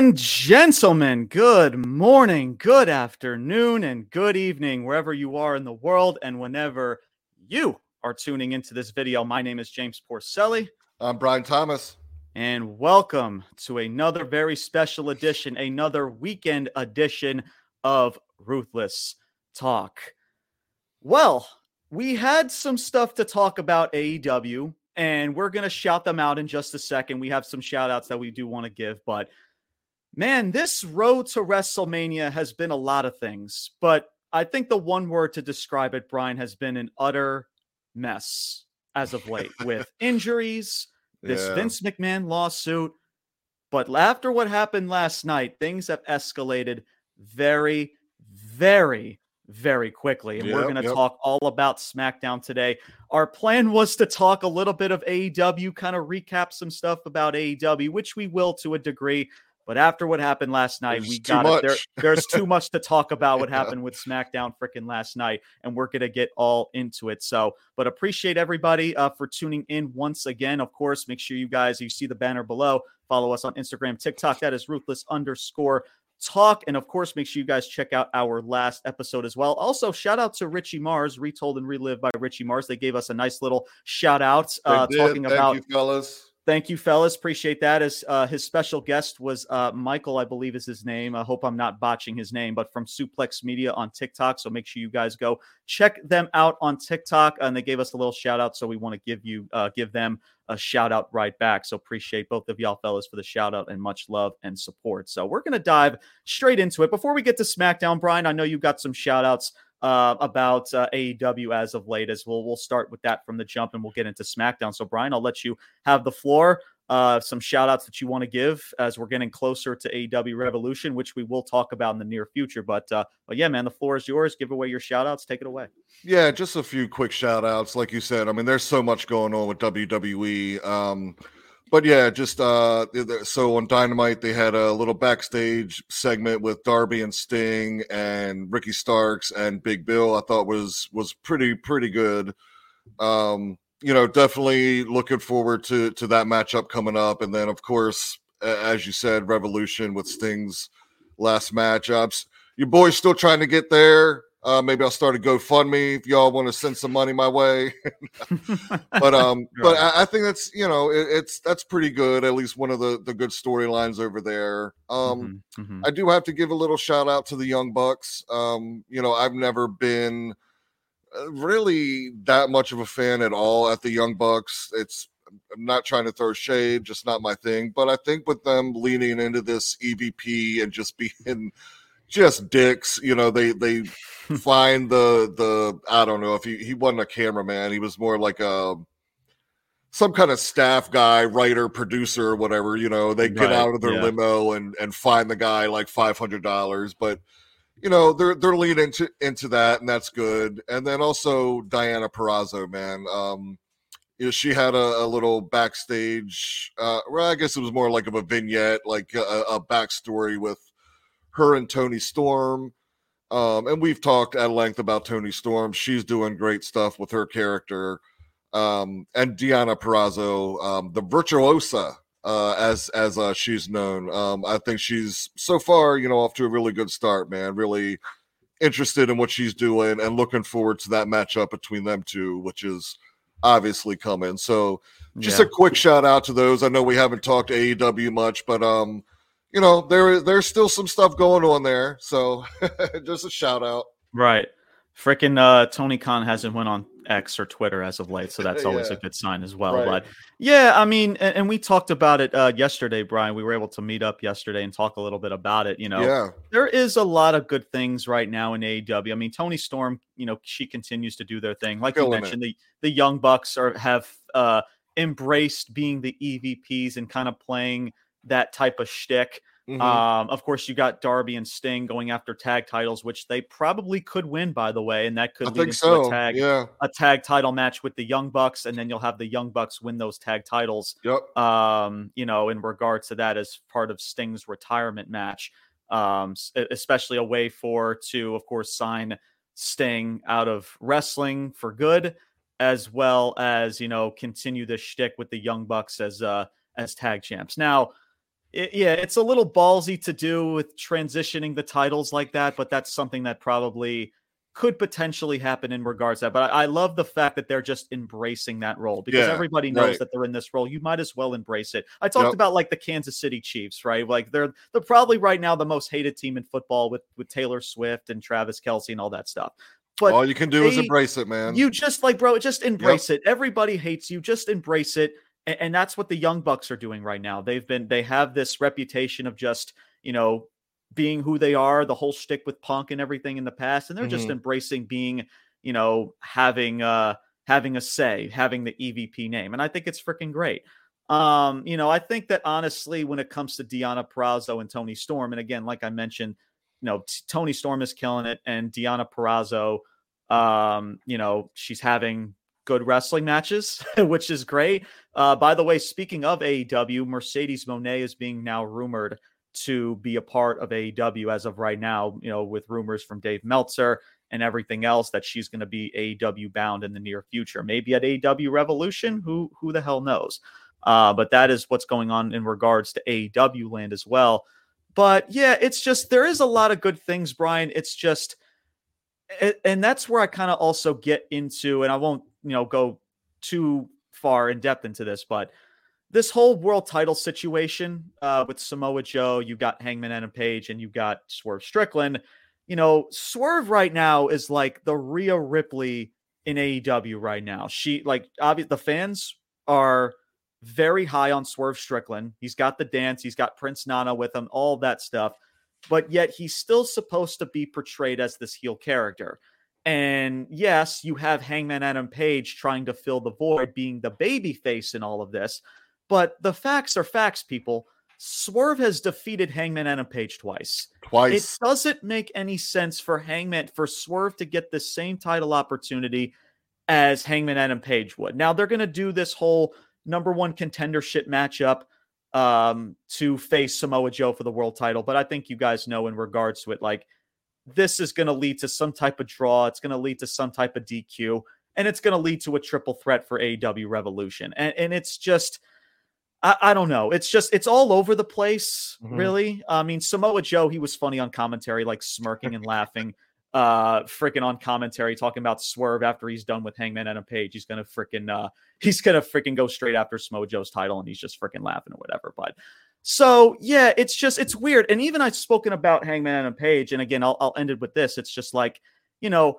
and gentlemen, good morning, good afternoon, and good evening, wherever you are in the world and whenever you are tuning into this video. My name is James Porcelli. I'm Brian Thomas. And welcome to another very special edition, another weekend edition of Ruthless Talk. Well, we had some stuff to talk about AEW, and we're going to shout them out in just a second. We have some shout outs that we do want to give, but Man, this road to WrestleMania has been a lot of things, but I think the one word to describe it, Brian, has been an utter mess as of late with injuries, this yeah. Vince McMahon lawsuit. But after what happened last night, things have escalated very, very, very quickly. And yep, we're going to yep. talk all about SmackDown today. Our plan was to talk a little bit of AEW, kind of recap some stuff about AEW, which we will to a degree. But after what happened last night, there's we got it. There, there's too much to talk about what happened with SmackDown freaking last night, and we're gonna get all into it. So, but appreciate everybody uh, for tuning in once again. Of course, make sure you guys you see the banner below. Follow us on Instagram, TikTok. That is ruthless underscore talk. And of course, make sure you guys check out our last episode as well. Also, shout out to Richie Mars, retold and relived by Richie Mars. They gave us a nice little shout out uh, talking Thank about you, fellas. Thank you, fellas. Appreciate that. As uh, his special guest was uh, Michael, I believe is his name. I hope I'm not botching his name, but from Suplex Media on TikTok. So make sure you guys go check them out on TikTok. And they gave us a little shout out, so we want to give you uh, give them a shout out right back. So appreciate both of y'all fellas for the shout out and much love and support. So we're gonna dive straight into it. Before we get to SmackDown, Brian, I know you've got some shout outs uh, about uh, AEW as of late. As we'll we'll start with that from the jump, and we'll get into SmackDown. So, Brian, I'll let you have the floor. Uh, some shout outs that you want to give as we're getting closer to AEW Revolution, which we will talk about in the near future. But uh, but yeah, man, the floor is yours. Give away your shout outs. Take it away. Yeah, just a few quick shout outs. Like you said, I mean, there's so much going on with WWE. Um, but yeah, just uh, so on Dynamite they had a little backstage segment with Darby and Sting and Ricky Starks and Big Bill. I thought was was pretty pretty good. Um, you know, definitely looking forward to to that matchup coming up, and then of course, as you said, Revolution with Sting's last matchups. Your boy's still trying to get there. Uh, maybe I'll start a GoFundMe if y'all want to send some money my way. but um, but I, I, think that's you know it, it's that's pretty good. At least one of the the good storylines over there. Um, mm-hmm, mm-hmm. I do have to give a little shout out to the Young Bucks. Um, you know, I've never been uh, really that much of a fan at all at the Young Bucks. It's I'm not trying to throw shade, just not my thing. But I think with them leaning into this EVP and just being just dicks. You know, they they find the the I don't know if he he wasn't a cameraman. He was more like a some kind of staff guy, writer, producer, or whatever. You know, they get right, out of their yeah. limo and and find the guy like five hundred dollars, but. You know they're they're leaning into into that, and that's good. And then also Deonna Purrazzo, man. Um, you know, she had a, a little backstage. Uh, well, I guess it was more like of a vignette, like a, a backstory with her and Toni Storm. Um, and we've talked at length about Toni Storm. She's doing great stuff with her character. Um, and Deonna Purrazzo, um, the virtuosa, uh, as as uh, she's known. Um, I think she's so far, you know, off to a really good start, man. Really interested in what she's doing and looking forward to that matchup between them two, which is obviously coming. So just yeah. a quick shout out to those. I know we haven't talked AEW much, but um, you know, there there's still some stuff going on there. So just a shout out. Right. Freaking uh, Tony Khan hasn't went on X or Twitter as of late, so that's always yeah. a good sign as well. Right. But yeah, I mean, and, and we talked about it uh, yesterday, Brian. We were able to meet up yesterday and talk a little bit about it. You know, yeah. there is a lot of good things right now in AEW. I mean, Toni Storm, you know, she continues to do their thing. Like Killing you mentioned, it. the the Young Bucks are have uh, embraced being the EVPs and kind of playing that type of shtick. Mm-hmm. Um, of course, you got Darby and Sting going after tag titles, which they probably could win, by the way, and that could I lead into so. a tag yeah. a tag title match with the Young Bucks, and then you'll have the Young Bucks win those tag titles. Yep. Um, you know, in regards to that as part of Sting's retirement match, um, especially a way for to, of course, sign Sting out of wrestling for good, as well as you know continue the shtick with the Young Bucks as uh as tag champs. Now it, yeah, it's a little ballsy to do with transitioning the titles like that, but that's something that probably could potentially happen in regards to that. But I, I love the fact that they're just embracing that role because Yeah, everybody knows right. that they're in this role. You might as well embrace it. I talked Yep. about like the Kansas City Chiefs, right? Like they're they're probably right now the most hated team in football with with Taylor Swift and Travis Kelce and all that stuff. But All you can do is embrace it, man. you just like, bro, just embrace it. Everybody hates you. Just embrace it. And, and that's what the Young Bucks are doing right now. They've been, they have this reputation of just, you know, being who they are, the whole shtick with punk and everything in the past. And they're just Mhm. embracing being, you know, having, uh, having a say, having the EVP name. And I think it's freaking great. Um, you know, I think that honestly, when it comes to Deonna Purrazzo and Toni Storm, and again, like I mentioned, you know, t- Toni Storm is killing it, and Deonna Purrazzo, um, you know, she's having good wrestling matches, which is great. Uh, by the way, speaking of AEW, Mercedes Moné is being now rumored to be a part of AEW as of right now, you know, with rumors from Dave Meltzer and everything else that she's going to be AEW bound in the near future. Maybe at AEW Revolution, who who the hell knows? Uh, but that is what's going on in regards to AEW land as well. But yeah, it's just there is a lot of good things, Brian. It's just and that's where I kind of also get into, and I won't, you know, go too far in depth into this, but this whole world title situation uh, with Samoa Joe, you got Hangman Adam Page, and you got Swerve Strickland. You know, Swerve right now is like the Rhea Ripley in AEW right now. She like obviously the fans are very high on Swerve Strickland. He's got the dance, he's got Prince Nana with him, all that stuff. But yet he's still supposed to be portrayed as this heel character. And yes, you have Hangman Adam Page trying to fill the void, being the baby face in all of this. But the facts are facts, people. Swerve has defeated Hangman Adam Page twice. Twice. It doesn't make any sense for Hangman for Swerve to get the same title opportunity as Hangman Adam Page would. Now they're going to do this whole number one contendership matchup um, to face Samoa Joe for the world title, but I think you guys know in regards to it, like this is going to lead to some type of draw. It's going to lead to some type of DQ, and it's going to lead to a triple threat for AEW Revolution, and and it's just. I, I don't know. It's just it's all over the place, Mhm. really. I mean, Samoa Joe, he was funny on commentary, like smirking and laughing, uh, freaking on commentary, talking about Swerve after he's done with Hangman Adam Page. He's gonna freaking uh he's gonna freaking go straight after Samoa Joe's title and he's just freaking laughing or whatever. But so yeah, it's just it's weird. And even I've spoken about Hangman Adam Page, and again, I'll I'll end it with this. It's just like, you know,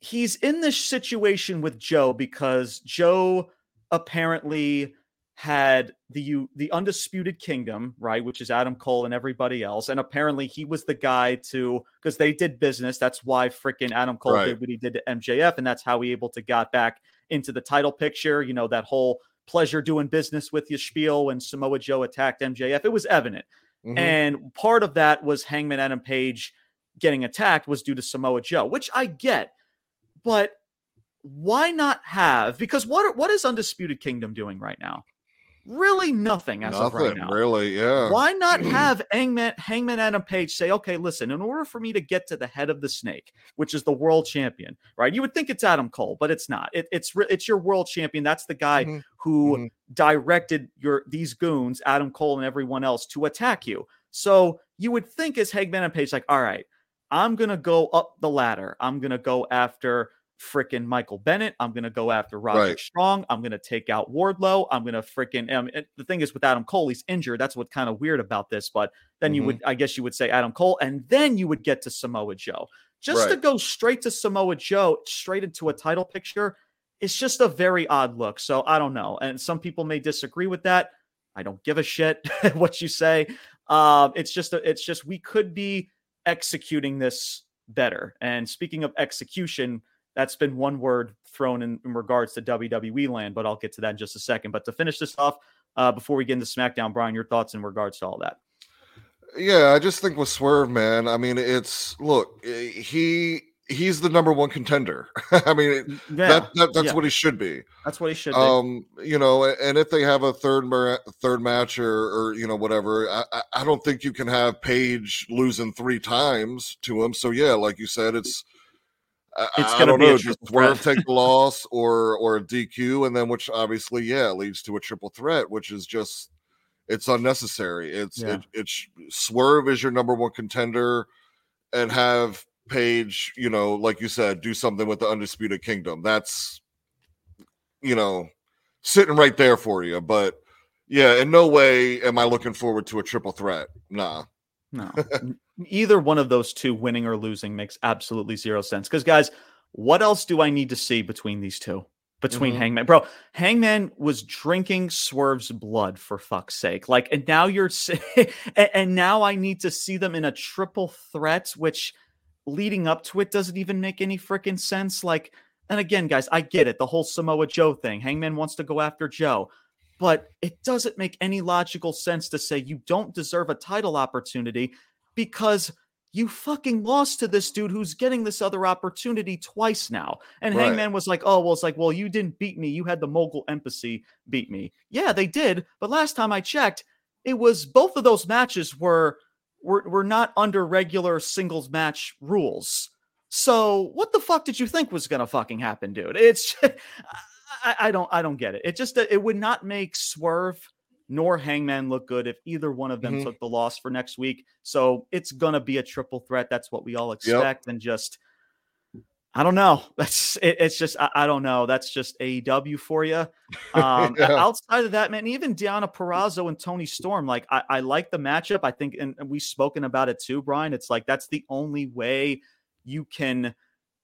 he's in this situation with Joe because Joe apparently had the the undisputed kingdom right which is adam cole and everybody else and apparently he was the guy to because they did business that's why freaking adam cole Right. did what he did to mjf and that's how he able to got back into the title picture you know that whole pleasure doing business with you spiel when samoa joe attacked mjf it was evident Mhm. and part of that was Hangman Adam Page getting attacked was due to Samoa Joe, which I get. But why not have because what what is Undisputed Kingdom doing right now? Really nothing as of right Nothing, now. really. Yeah. Why not have Hangman, Hangman Adam Page say, okay, listen, in order for me to get to the head of the snake, which is the world champion, right? You would think it's Adam Cole, but it's not. It, it's it's your world champion. That's the guy Mhm. who Mhm. directed your these goons, Adam Cole and everyone else, to attack you. So you would think as Hangman and Page, like, all right, I'm gonna go up the ladder. I'm gonna go after frickin' Michael Bennett. I'm gonna go after Roger Right. Strong. I'm gonna take out Wardlow. I'm gonna frickin' um, it- the thing is with Adam Cole, he's injured. That's what kind of weird about this. But then you Mhm. would, I guess, you would say Adam Cole, and then you would get to Samoa Joe. Just to go straight to Samoa Joe, straight into a title picture, it's just a very odd look. So I don't know. And some people may disagree with that. I don't give a shit what you say. Um, it's just a, it's just we could be executing this better. And speaking of execution, that's been one word thrown in, in regards to WWE land, but I'll get to that in just a second. But to finish this off, uh, before we get into SmackDown, Brian, your thoughts in regards to all that? Yeah, I just think with Swerve, man. I mean, it's look, eh, he he's the number one contender. I mean, Yeah, that, that that's yeah. what he should be. that's what he should be. Um, you know, and if they have a third third match or or you know whatever, I, I I don't think you can have Page losing three times to him. So yeah, like you said, it's. I, It's I gonna don't know, just Swerve take the loss or or a DQ, and then which obviously yeah leads to a triple threat, which is just It's unnecessary. It's Yeah. it, it's Swerve is your number one contender, and have Page, you know, like you said, do something with the Undisputed Kingdom. That's you know sitting right there for you. But yeah, in no way am I looking forward to a triple threat. Nah. No, either one of those two, winning or losing, makes absolutely zero sense. Because, guys, what else do I need to see between these two? Between Mhm. Hangman, bro, Hangman was drinking Swerve's blood for fuck's sake. Like, and now you're, and now I need to see them in a triple threat, which leading up to it doesn't even make any freaking sense. Like, and again, guys, I get it. The whole Samoa Joe thing. Hangman wants to go after Joe but it doesn't make any logical sense to say you don't deserve a title opportunity because you fucking lost to this dude who's getting this other opportunity twice now. And Right. Hangman was like, oh, well, it's like, well, you didn't beat me. You had the mogul embassy beat me. Yeah, they did. But last time I checked, it was both of those matches were were, were not under regular singles match rules. So what the fuck did you think was gonna fucking happen, dude? It's uh, I, I don't I don't get it. It just it would not make Swerve nor Hangman look good if either one of them Mhm. took the loss for next week. So it's gonna be a triple threat. That's what we all expect, and just I don't know. That's it, it's just I, I don't know. That's just AEW for you. Um, Yeah. Outside of that, man, even Deonna Purrazzo and Toni Storm, like I, I like the matchup. I think, and, and we've spoken about it too, Brian. It's like that's the only way you can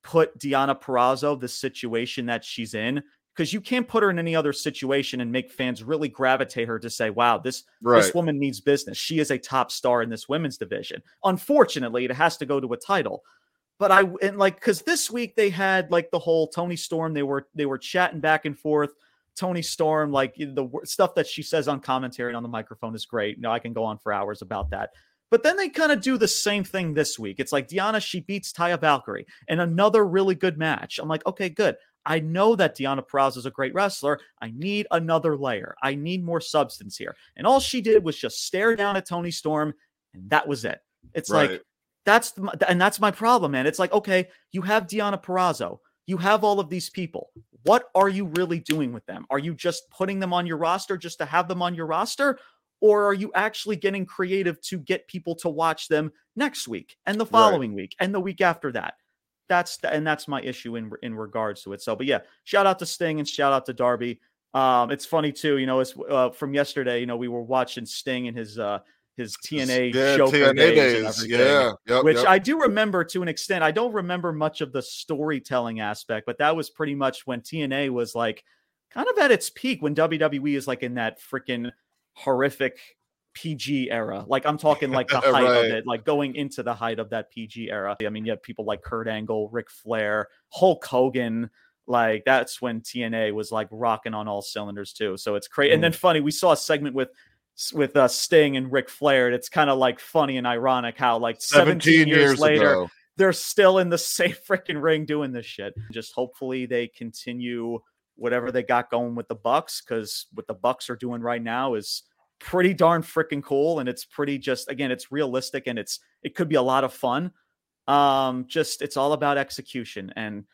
put Deonna Purrazzo the situation that she's in because you can't put her in any other situation and make fans really gravitate her to say, "Wow, this Right. this woman needs business. She is a top star in this women's division." Unfortunately, it has to go to a title. But I and like because this week they had like the whole Toni Storm. They were they were chatting back and forth. Toni Storm, like the stuff that she says on commentary and on the microphone is great. No, I can go on for hours about that. But then they kind of do the same thing this week. It's like Deonna, she beats Taya Valkyrie in another really good match. I'm like, okay, good. I know that Deonna Perez is a great wrestler. I need another layer. I need more substance here. And all she did was just stare down at Toni Storm, and that was it. It's Right. like that's the, and that's my problem, man. It's like, okay, you have Deonna Purrazzo, you have all of these people. What are you really doing with them? Are you just putting them on your roster just to have them on your roster? Or are you actually getting creative to get people to watch them next week and the following week and the week after that? That's the, and that's my issue in in regards to it. So, but yeah, shout out to Sting and shout out to Darby. Um, it's funny too, you know, it's uh, from yesterday. You know, we were watching Sting and his uh his TNA yeah, Joker TNA days, days. and everything Yeah. Yep, which yep. I do remember to an extent. I don't remember much of the storytelling aspect, but that was pretty much when TNA was like kind of at its peak when WWE is like in that freaking horrific PG era. Like I'm talking like the height Right. of it, like going into the height of that PG era. I mean, you have people like Kurt Angle, Ric Flair, Hulk Hogan. Like that's when TNA was like rocking on all cylinders too. So it's crazy. And then funny, we saw a segment with with uh, Sting and Ric Flair. And it's kind of like funny and ironic how like 17, years, later ago. they're still in the same freaking ring doing this shit. Just hopefully they continue whatever they got going with the Bucks because what the Bucks are doing right now is pretty darn freaking cool and it's pretty just again it's realistic and it's it could be a lot of fun. Um just it's all about execution and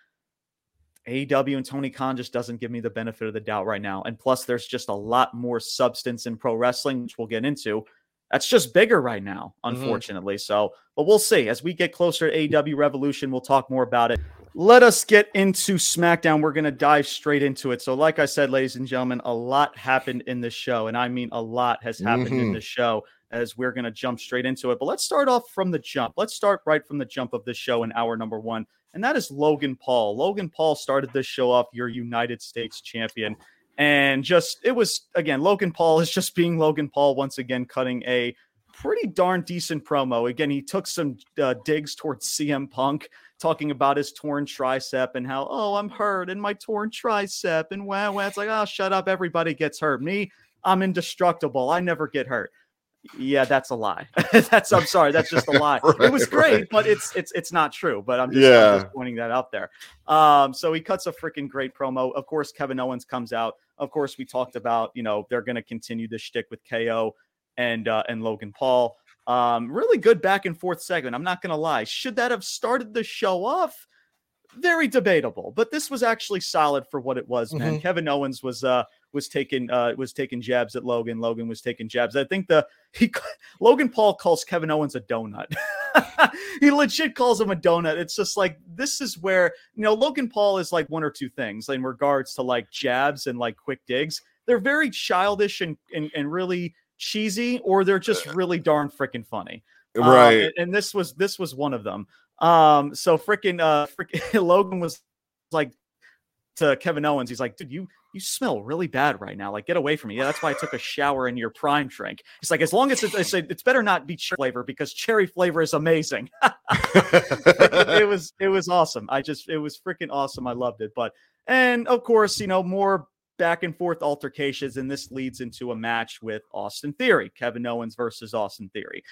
AEW and Tony Khan just doesn't give me the benefit of the doubt right now. And plus there's just a lot more substance in pro wrestling which we'll get into that's just bigger right now, Mhm. unfortunately. So, but we'll see. As we get closer to AEW Revolution, we'll talk more about it. Let us get into SmackDown. We're going to dive straight into it. So, like I said, ladies and gentlemen, a lot happened in this show. And I mean, a lot has happened in Mhm. this show as we're going to jump straight into it. But let's start off from the jump. Let's start right from the jump of this show in hour number one. And that is Logan Paul. Logan Paul started this show off, your United States champion and just it was again logan paul is just being logan paul once again cutting a pretty darn decent promo. Again he took some uh, digs towards cm punk talking about his torn tricep and how oh i'm hurt and my torn tricep. And wow, wow. it's like oh shut up everybody gets hurt. Me i'm indestructible. I never get hurt yeah that's a lie that's i'm sorry that's just a lie it was great right. but it's it's it's not true but i'm just, Yeah. I'm just pointing that out there um, so he cuts a freaking great promo. Of course, Kevin Owens comes out. Of course, we talked about you know they're going to continue this shtick with KO and uh, and Logan Paul. Um, really good back and forth segment. I'm not going to lie. Should that have started the show off? Very debatable, but this was actually solid for what it was, man. Kevin Owens was uh was taking uh, was taking jabs at Logan. Logan was taking jabs. I think the he Logan Paul calls Kevin Owens a donut. he legit calls him a donut. It's just like this is where you know Logan Paul is like one or two things in regards to like jabs and like quick digs. They're very childish and and, and really cheesy, or they're just really darn freaking funny. Right. Um, and, and this was this was one of them. Um, so freaking uh freaking Logan was like to Kevin Owens, he's like, dude, you you smell really bad right now. Like, get away from me. Yeah, that's why I took a shower in your prime drink. He's like, as long as it's, I said, it's better not be cherry flavor because cherry flavor is amazing. it was it was awesome. I just it was freaking awesome. I loved it. But and of course, you know, more back and forth altercations, and this leads into a match with Austin Theory, Kevin Owens versus Austin Theory.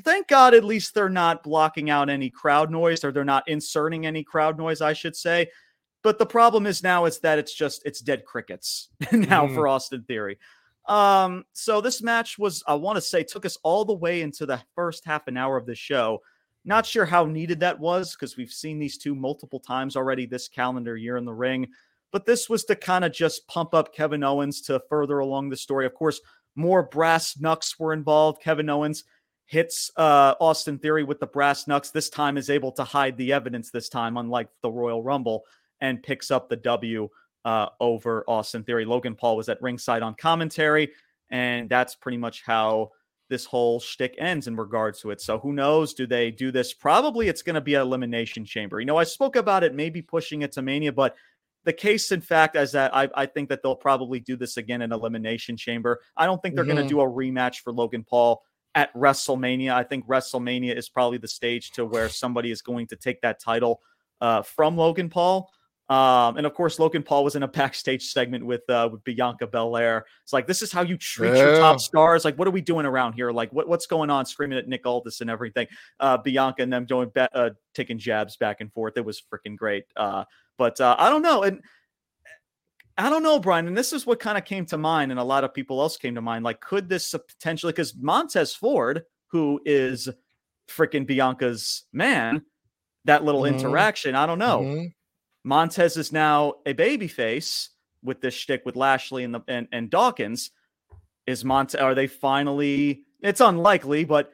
Thank God, at least they're not blocking out any crowd noise, or they're not inserting any crowd noise, I should say. But the problem is now is that it's just it's dead crickets now mm. for Austin Theory. Um, so this match was, I want to say, took us all the way into the first half an hour of the show. Not sure how needed that was because we've seen these two multiple times already this calendar year in the ring. But this was to kind of just pump up Kevin Owens to further along the story. Of course, more brass knucks were involved. Kevin Owens hits uh, Austin Theory with the brass knucks. This time is able to hide the evidence. This time, unlike the Royal Rumble and picks up the W uh, over Austin Theory. Logan Paul was at ringside on commentary, and that's pretty much how this whole shtick ends in regards to it. So who knows? Do they do this? Probably it's going to be an elimination chamber. You know, I spoke about it, maybe pushing it to Mania, but the case, in fact, is that I, I think that they'll probably do this again in elimination chamber. I don't think they're mm-hmm. going to do a rematch for Logan Paul at WrestleMania. I think WrestleMania is probably the stage to where somebody is going to take that title uh, from Logan Paul. Um, and of course, Logan Paul was in a backstage segment with uh, with Bianca Belair. It's like this is how you treat yeah. your top stars. Like, what are we doing around here? Like, what, what's going on? Screaming at Nick Aldis and everything. Uh, Bianca and them doing ba- uh, taking jabs back and forth. It was freaking great. Uh, but uh, I don't know, and I don't know, Brian. And this is what kind of came to mind, and a lot of people else came to mind. Like, could this potentially? Because Montez Ford, who is freaking Bianca's man, that little mm-hmm. interaction. I don't know. Mm-hmm Montez is now a babyface with this shtick with Lashley and the and, and Dawkins. Is Montez? Are they finally? It's unlikely, but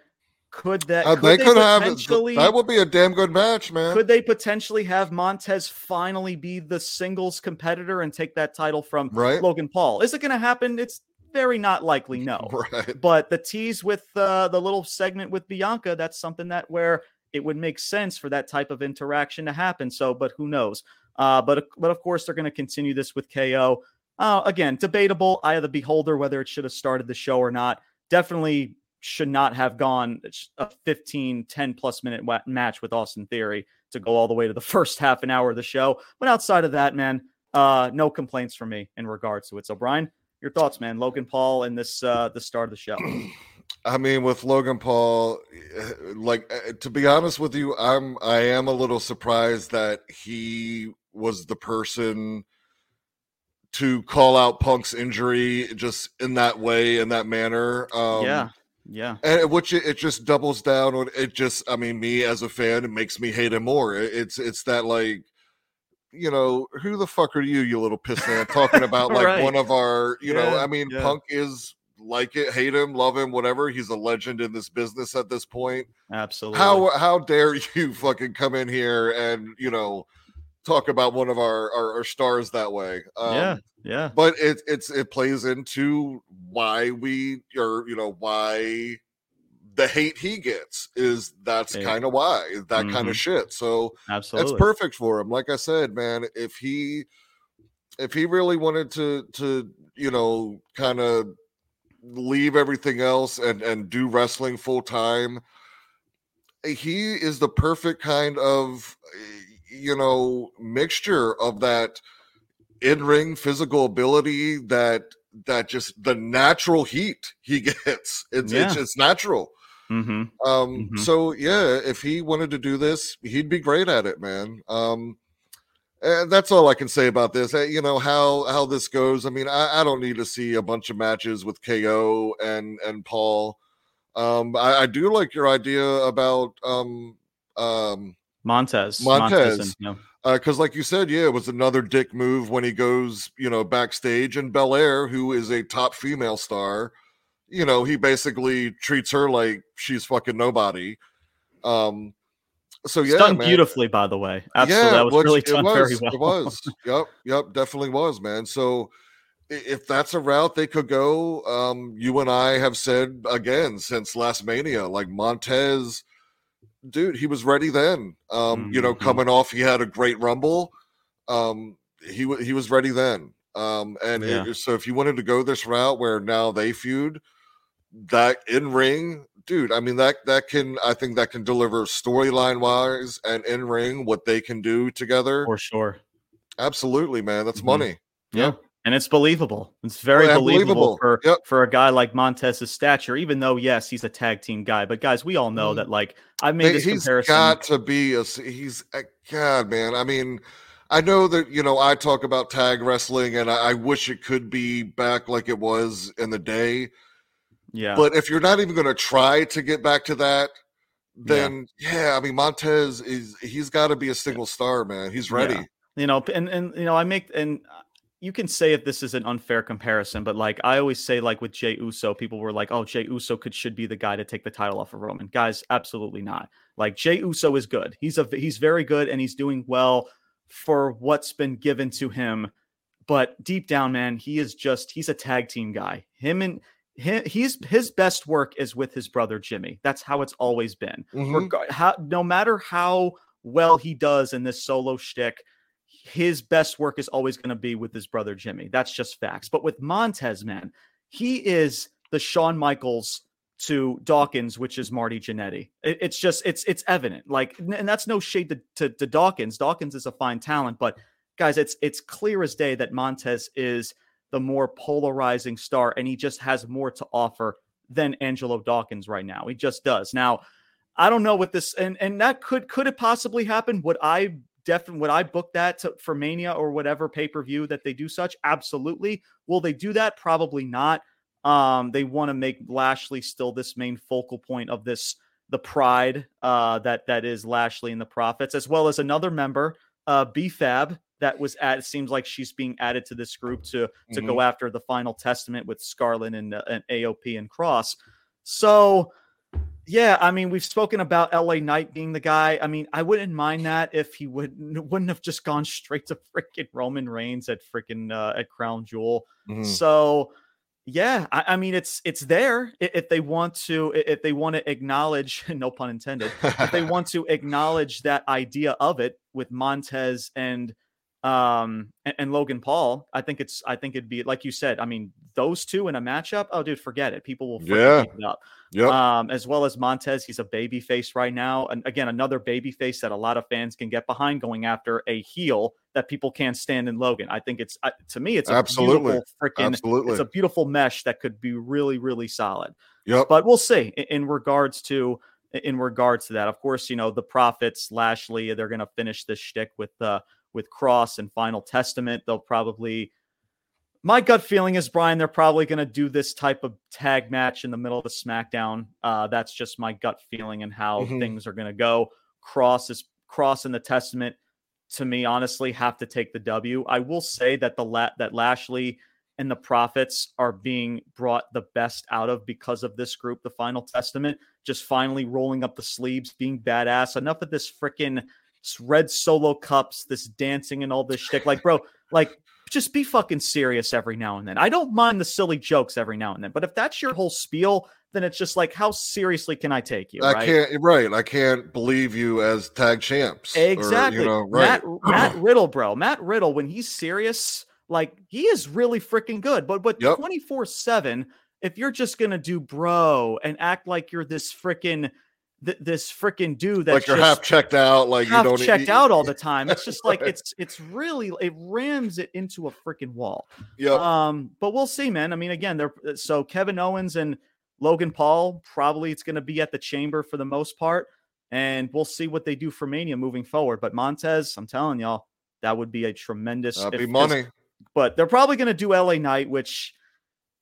could that? Uh, could they, they, could have that would be a damn good match, man. Could they potentially have Montez finally be the singles competitor and take that title from right. Logan Paul? Is it going to happen? It's very not likely, no. Right. But the tease with uh, the little segment with Bianca, that's something that where it would make sense for that type of interaction to happen. So, but who knows? Uh, but but of course they're going to continue this with KO. Uh, again, debatable. Eye of the beholder whether it should have started the show or not. Definitely should not have gone a 15, 10 plus minute match with Austin Theory to go all the way to the first half an hour of the show. But outside of that, man, uh, no complaints from me in regards to it. So, Brian, your thoughts, man? Logan Paul and this uh, the start of the show. I mean, with Logan Paul, eh, like eh, to be honest with you, I'm I am a little surprised that he was the person to call out Punk's injury just in that way, in that manner. Um, yeah. Yeah. And which it, it, just doubles down on it just I mean me as a fan it makes me hate him more. It's it's that like you know, who the fuck are you, you little piss man, talking about like right. one of our, you yeah, know, I mean, yeah. Punk is like it, hate him, love him, whatever. He's a legend in this business at this point. Absolutely. How how dare you fucking come in here and you know talk about one of our our, our stars that way? Um, yeah, yeah. But it it's it plays into why we or you know why the hate he gets is that's kind of why that mm-hmm. kind of shit. So absolutely, that's perfect for him. Like I said, man, if he if he really wanted to to you know kind of leave everything else and and do wrestling full time he is the perfect kind of you know mixture of that in-ring physical ability that that just the natural heat he gets it's yeah. it's just natural mm-hmm. um mm-hmm. so yeah if he wanted to do this he'd be great at it man um and that's all I can say about this. You know how how this goes. I mean, I, I don't need to see a bunch of matches with KO and and Paul. Um, I, I do like your idea about um um Montez. Montez. and, you know, because, like you said, yeah, it was another dick move when he goes, you know, backstage and Belair, who is a top female star, you know, he basically treats her like she's fucking nobody. Um, so yeah, done man. beautifully, by the way. Absolutely, that was which really done was, very well. It was. Yep, yep, definitely was, man. So if that's a route they could go, um, you and I have said again since last Mania, like Montez, dude, he was ready then. Um, you know, Mhm. coming off, he had a great rumble. Um, he he was ready then. Um, and it- so if you wanted to go this route where now they feud, that in ring, dude, I mean that that can I think that can deliver storyline wise and in ring what they can do together. for sure. Absolutely, man. That's Mhm. money. Yeah. And it's believable. It's very yeah, believable, believable. for Yep. for a guy like Montez's stature, even though yes, he's a tag team guy. But guys, we all know Mm. that like I made this he's comparison. He's got to be a he's a, God, man. I mean, I know that you know I talk about tag wrestling, and I, I wish it could be back like it was in the day. Yeah. But if you're not even going to try to get back to that, then yeah, I mean Montez is he's got to be a single star, man. He's ready. Yeah. you know and and you know i make and uh, you can say if this is an unfair comparison but like i always say like with jey uso people were like oh jey uso could should be the guy to take the title off of roman guys absolutely not like jey uso is good he's a he's very good and he's doing well for what's been given to him but deep down man he is just he's a tag team guy him and he's his best work is with his brother jimmy that's how it's always been Mhm. Regar- how, no matter how well he does in this solo shtick, his best work is always going to be with his brother Jimmy. That's just facts. But with Montez, man, he is the Shawn Michaels to Dawkins, which is Marty Jannetty. It- it's just it's it's evident. Like, and that's no shade to, to to Dawkins. Dawkins is a fine talent, but guys, it's it's clear as day that Montez is the more polarizing star, and he just has more to offer than Angelo Dawkins right now. He just does. Now, I don't know what this and and that could could it possibly happen? Would I definitely would I book that to, for Mania or whatever pay per view that they do such? Absolutely. Will they do that? Probably not. Um, they want to make Lashley still this main focal point of this the pride uh, that that is Lashley and the Prophets, as well as another member, uh, B-Fab, that was at. It seems like she's being added to this group to to go after the final testament with Scarlett and, uh, and AOP and Cross. So, yeah, I mean, we've spoken about LA Knight being the guy. I mean, I wouldn't mind that if he wouldn't wouldn't have just gone straight to freaking Roman Reigns at freaking uh, at Crown Jewel. Mhm. So, yeah, I, I mean, it's it's there if they want to if they want to acknowledge, no pun intended, if they want to acknowledge that idea of it with Montez and um and, and Logan Paul, I think it's I think it'd be like you said. I mean, those two in a matchup. Oh, dude, forget it. People will Yeah. it up. Yep. Um, as well as Montez, he's a baby face right now, and again, another baby face that a lot of fans can get behind, going after a heel that people can't stand in Logan. I think it's uh, to me, it's a Absolutely. beautiful freaking. Absolutely. It's a beautiful mesh that could be really, really solid yep. but we'll see in, in regards to in regards to that. Of course, you know the prophets, Lashley, they're going to finish this shtick with uh with Cross and Final Testament. They'll probably. My gut feeling is Brian. They're probably going to do this type of tag match in the middle of the SmackDown. Uh, that's just my gut feeling and how Mhm. things are going to go. Cross is Cross and the Testament. To me, honestly, have to take the W. I will say that the la- that Lashley and the prophets are being brought the best out of because of this group, the Final Testament, just finally rolling up the sleeves, being badass. Enough of this freaking red solo cups, this dancing and all this shit. Like, bro, like just be fucking serious every now and then. I don't mind the silly jokes every now and then, but if that's your whole spiel, then it's just like, how seriously can I take you? I right? can't. Right. I can't believe you as tag champs. or, Exactly. you know, right. Matt Matt Riddle, bro. Matt Riddle, when he's serious, like he is really freaking good. But but Yep. 24-7, if you're just gonna do bro and act like you're this freaking th- this freaking dude that's like you're just half checked out. Like half you don't checked you- out all the time. It's just like it's it's really it rams it into a freaking wall. Yeah. Um, but we'll see, man. I mean, again, they're uh, so Kevin Owens and Logan Paul probably it's going to be at the chamber for the most part, and we'll see what they do for Mania moving forward. But Montez, I'm telling y'all, that would be a tremendous That'd be money. But they're probably going to do LA Knight, which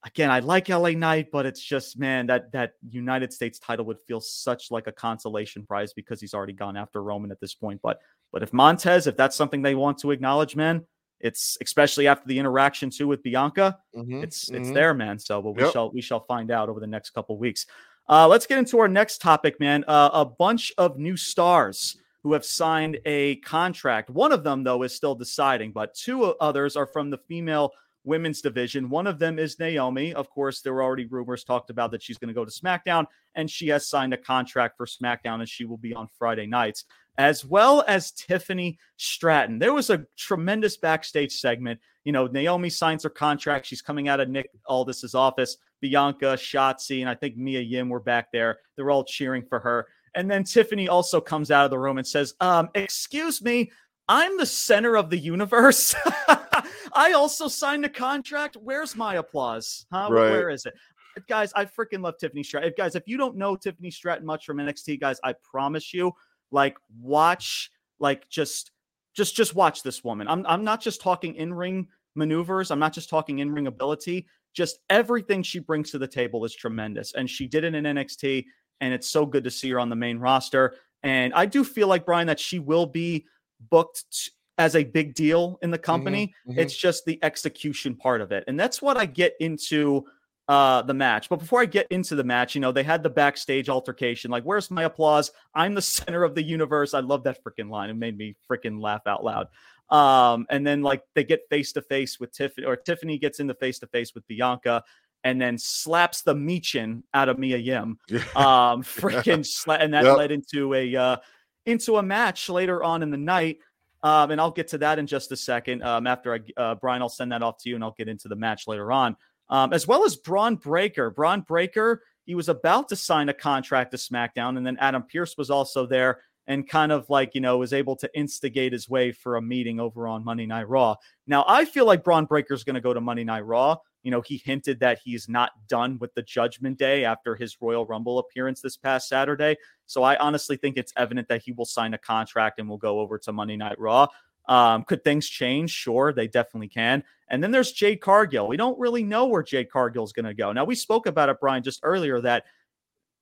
again, I like LA Knight, but it's just man that that United States title would feel such like a consolation prize because he's already gone after Roman at this point. But but if Montez, if that's something they want to acknowledge, man, it's especially after the interaction too with Bianca, mm-hmm, it's mm-hmm. it's there, man. So, but we yep. shall we shall find out over the next couple weeks. Uh, let's get into our next topic, man. Uh, a bunch of new stars who have signed a contract. One of them, though, is still deciding, but two others are from the female women's division. One of them is Naomi. Of course, there were already rumors talked about that she's going to go to SmackDown, and she has signed a contract for SmackDown, and she will be on Friday nights, as well as Tiffany Stratton. There was a tremendous backstage segment. You know, Naomi signs her contract. She's coming out of Nick Aldis's office. Bianca, Shotzi, and I think Mia Yim were back there. They're all cheering for her. And then Tiffany also comes out of the room and says, um, Excuse me, I'm the center of the universe. I also signed a contract. Where's my applause? Huh? Right. Where is it? Guys, I freaking love Tiffany Stratton. Guys, if you don't know Tiffany Stratton much from NXT, guys, I promise you, like, watch, like, just, just, just watch this woman. I'm, I'm not just talking in ring maneuvers. I'm not just talking in ring ability. Just everything she brings to the table is tremendous, and she did it in NXT, and it's so good to see her on the main roster. And I do feel like Brian that she will be booked as a big deal in the mm-hmm, company. Mm-hmm, mm-hmm. It's just the execution part of it. And that's what I get into uh the match. But before I get into the match, you know, they had the backstage altercation. Like, where's my applause? I'm the center of the universe. I love that freaking line. It made me freaking laugh out loud. Um, and then like they get face to face with Tiffany, or Tiffany gets into face to face with Bianca and then slaps the Michin out of Mia Yim. Um, freaking sla- and that yep. led into a uh into a match later on in the night um, and I'll get to that in just a second. Um, after I, uh, Brian, I'll send that off to you, and I'll get into the match later on. Um, as well as Bron Breakker. Bron Breakker, he was about to sign a contract to SmackDown, and then Adam Pearce was also there and kind of like, you know, was able to instigate his way for a meeting over on Monday Night Raw. Now, I feel like Bron Breakker is going to go to Monday Night Raw. You know, he hinted that he's not done with the Judgment Day after his Royal Rumble appearance this past Saturday. So I honestly think it's evident that he will sign a contract and will go over to Monday Night Raw. Um, could things change? Sure, they definitely can. And then there's Jade Cargill. We don't really know where Jade Cargill is going to go. Now, we spoke about it, Brian, just earlier that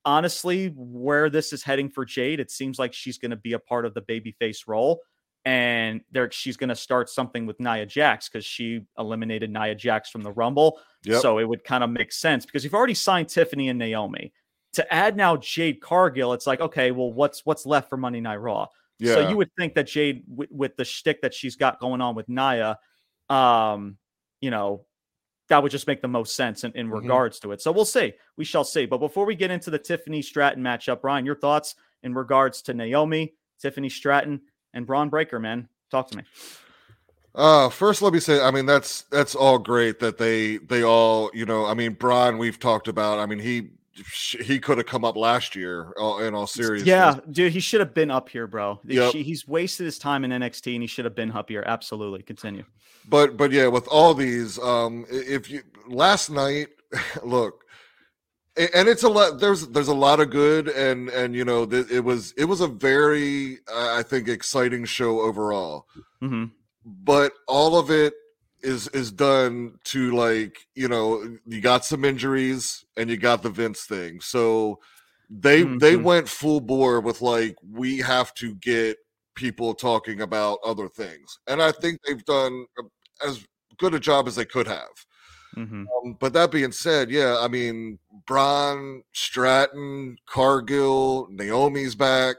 honestly, where this is heading for Jade, it seems like she's going to be a part of the babyface role and there she's going to start something with Nia Jax because she eliminated Nia Jax from the Rumble. Yep. So it would kind of make sense because you've already signed Tiffany and Naomi. To add now Jade Cargill, it's like okay, well, what's what's left for Monday Night Raw? Yeah. So you would think that Jade, w- with the shtick that she's got going on with Nia, um, you know, that would just make the most sense in, in mm-hmm. regards to it. So we'll see. We shall see. But before we get into the Tiffany Stratton matchup, Ryan, your thoughts in regards to Naomi, Tiffany Stratton, and Bron Breakker, man. Talk to me. Uh, first, let me say, I mean, that's that's all great that they they all, you know, I mean, Bron, we've talked about. I mean, he he could have come up last year. In all seriousness, yeah, dude, he should have been up here, bro. Yep. he's wasted his time in NXT, and he should have been up here. Absolutely, continue. But but yeah, with all these, um, if you last night, look, and it's a lot there's there's a lot of good and and you know it was it was a very i think exciting show overall mm-hmm. but all of it is is done to like you know you got some injuries and you got the vince thing so they mm-hmm. they went full bore with like we have to get people talking about other things and i think they've done as good a job as they could have Mm-hmm. Um, but that being said, yeah, I mean, Bron, Stratton, Cargill, Naomi's back.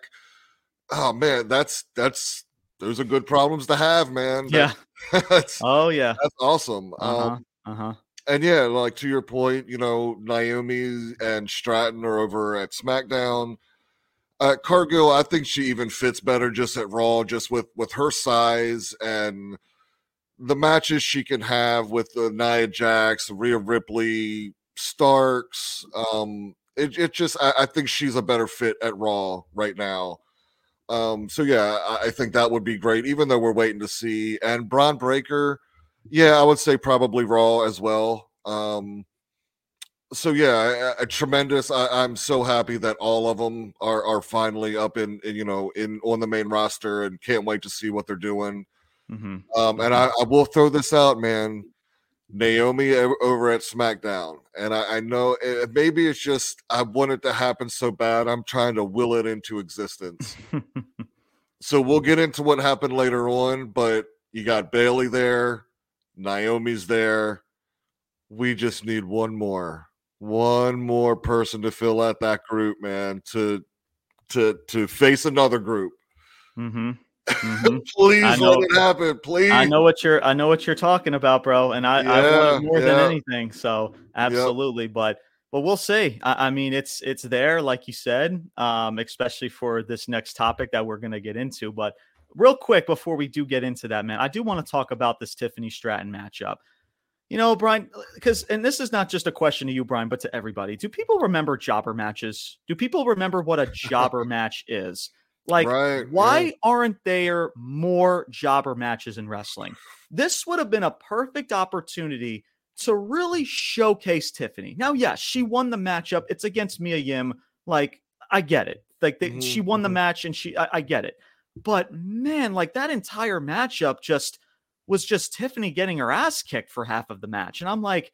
Oh man, that's that's those are good problems to have, man. Yeah. That's, oh yeah. That's awesome. Uh-huh. Um, uh-huh. And yeah, like to your point, you know, Naomi and Stratton are over at SmackDown. Uh, Cargill, I think she even fits better just at Raw, just with with her size and the matches she can have with the Nia Jax, Rhea Ripley, Starks. Um, it, it just I, I, think she's a better fit at Raw right now. Um, so yeah, I, I, think that would be great, even though we're waiting to see. And Bron Breakker, yeah, I would say probably Raw as well. Um, so yeah, a, tremendous. I, am so happy that all of them are are finally up in, in, you know in on the main roster, and can't wait to see what they're doing. Mm-hmm. Um, and I, I, will throw this out, man. Naomi over at SmackDown. And I, I know it, maybe it's just I want it to happen so bad. I'm trying to will it into existence. so we'll get into what happened later on, but you got Bayley there, Naomi's there. We just need one more, one more person to fill out that group, man, to to to face another group. Mm-hmm. Mm-hmm. please let it happen. Please. I know what you're. I know what you're talking about, bro. And I, yeah, I want it more yeah. than anything. So absolutely, yep. but but we'll see. I, I, mean, it's it's there, like you said, um, especially for this next topic that we're gonna get into. But real quick before we do get into that, man, I do want to talk about this Tiffany Stratton matchup. You know, Brian, because and this is not just a question to you, Brian, but to everybody. Do people remember jobber matches? Do people remember what a jobber match is? Like, right, why yeah. aren't there more jobber matches in wrestling? This would have been a perfect opportunity to really showcase Tiffany. Now, yes, she won the matchup. It's against Mia Yim. Like, I get it. Like, they, mm-hmm, she won the mm-hmm. match, and she, I, I get it. But man, like that entire matchup just was just Tiffany getting her ass kicked for half of the match, and I'm like,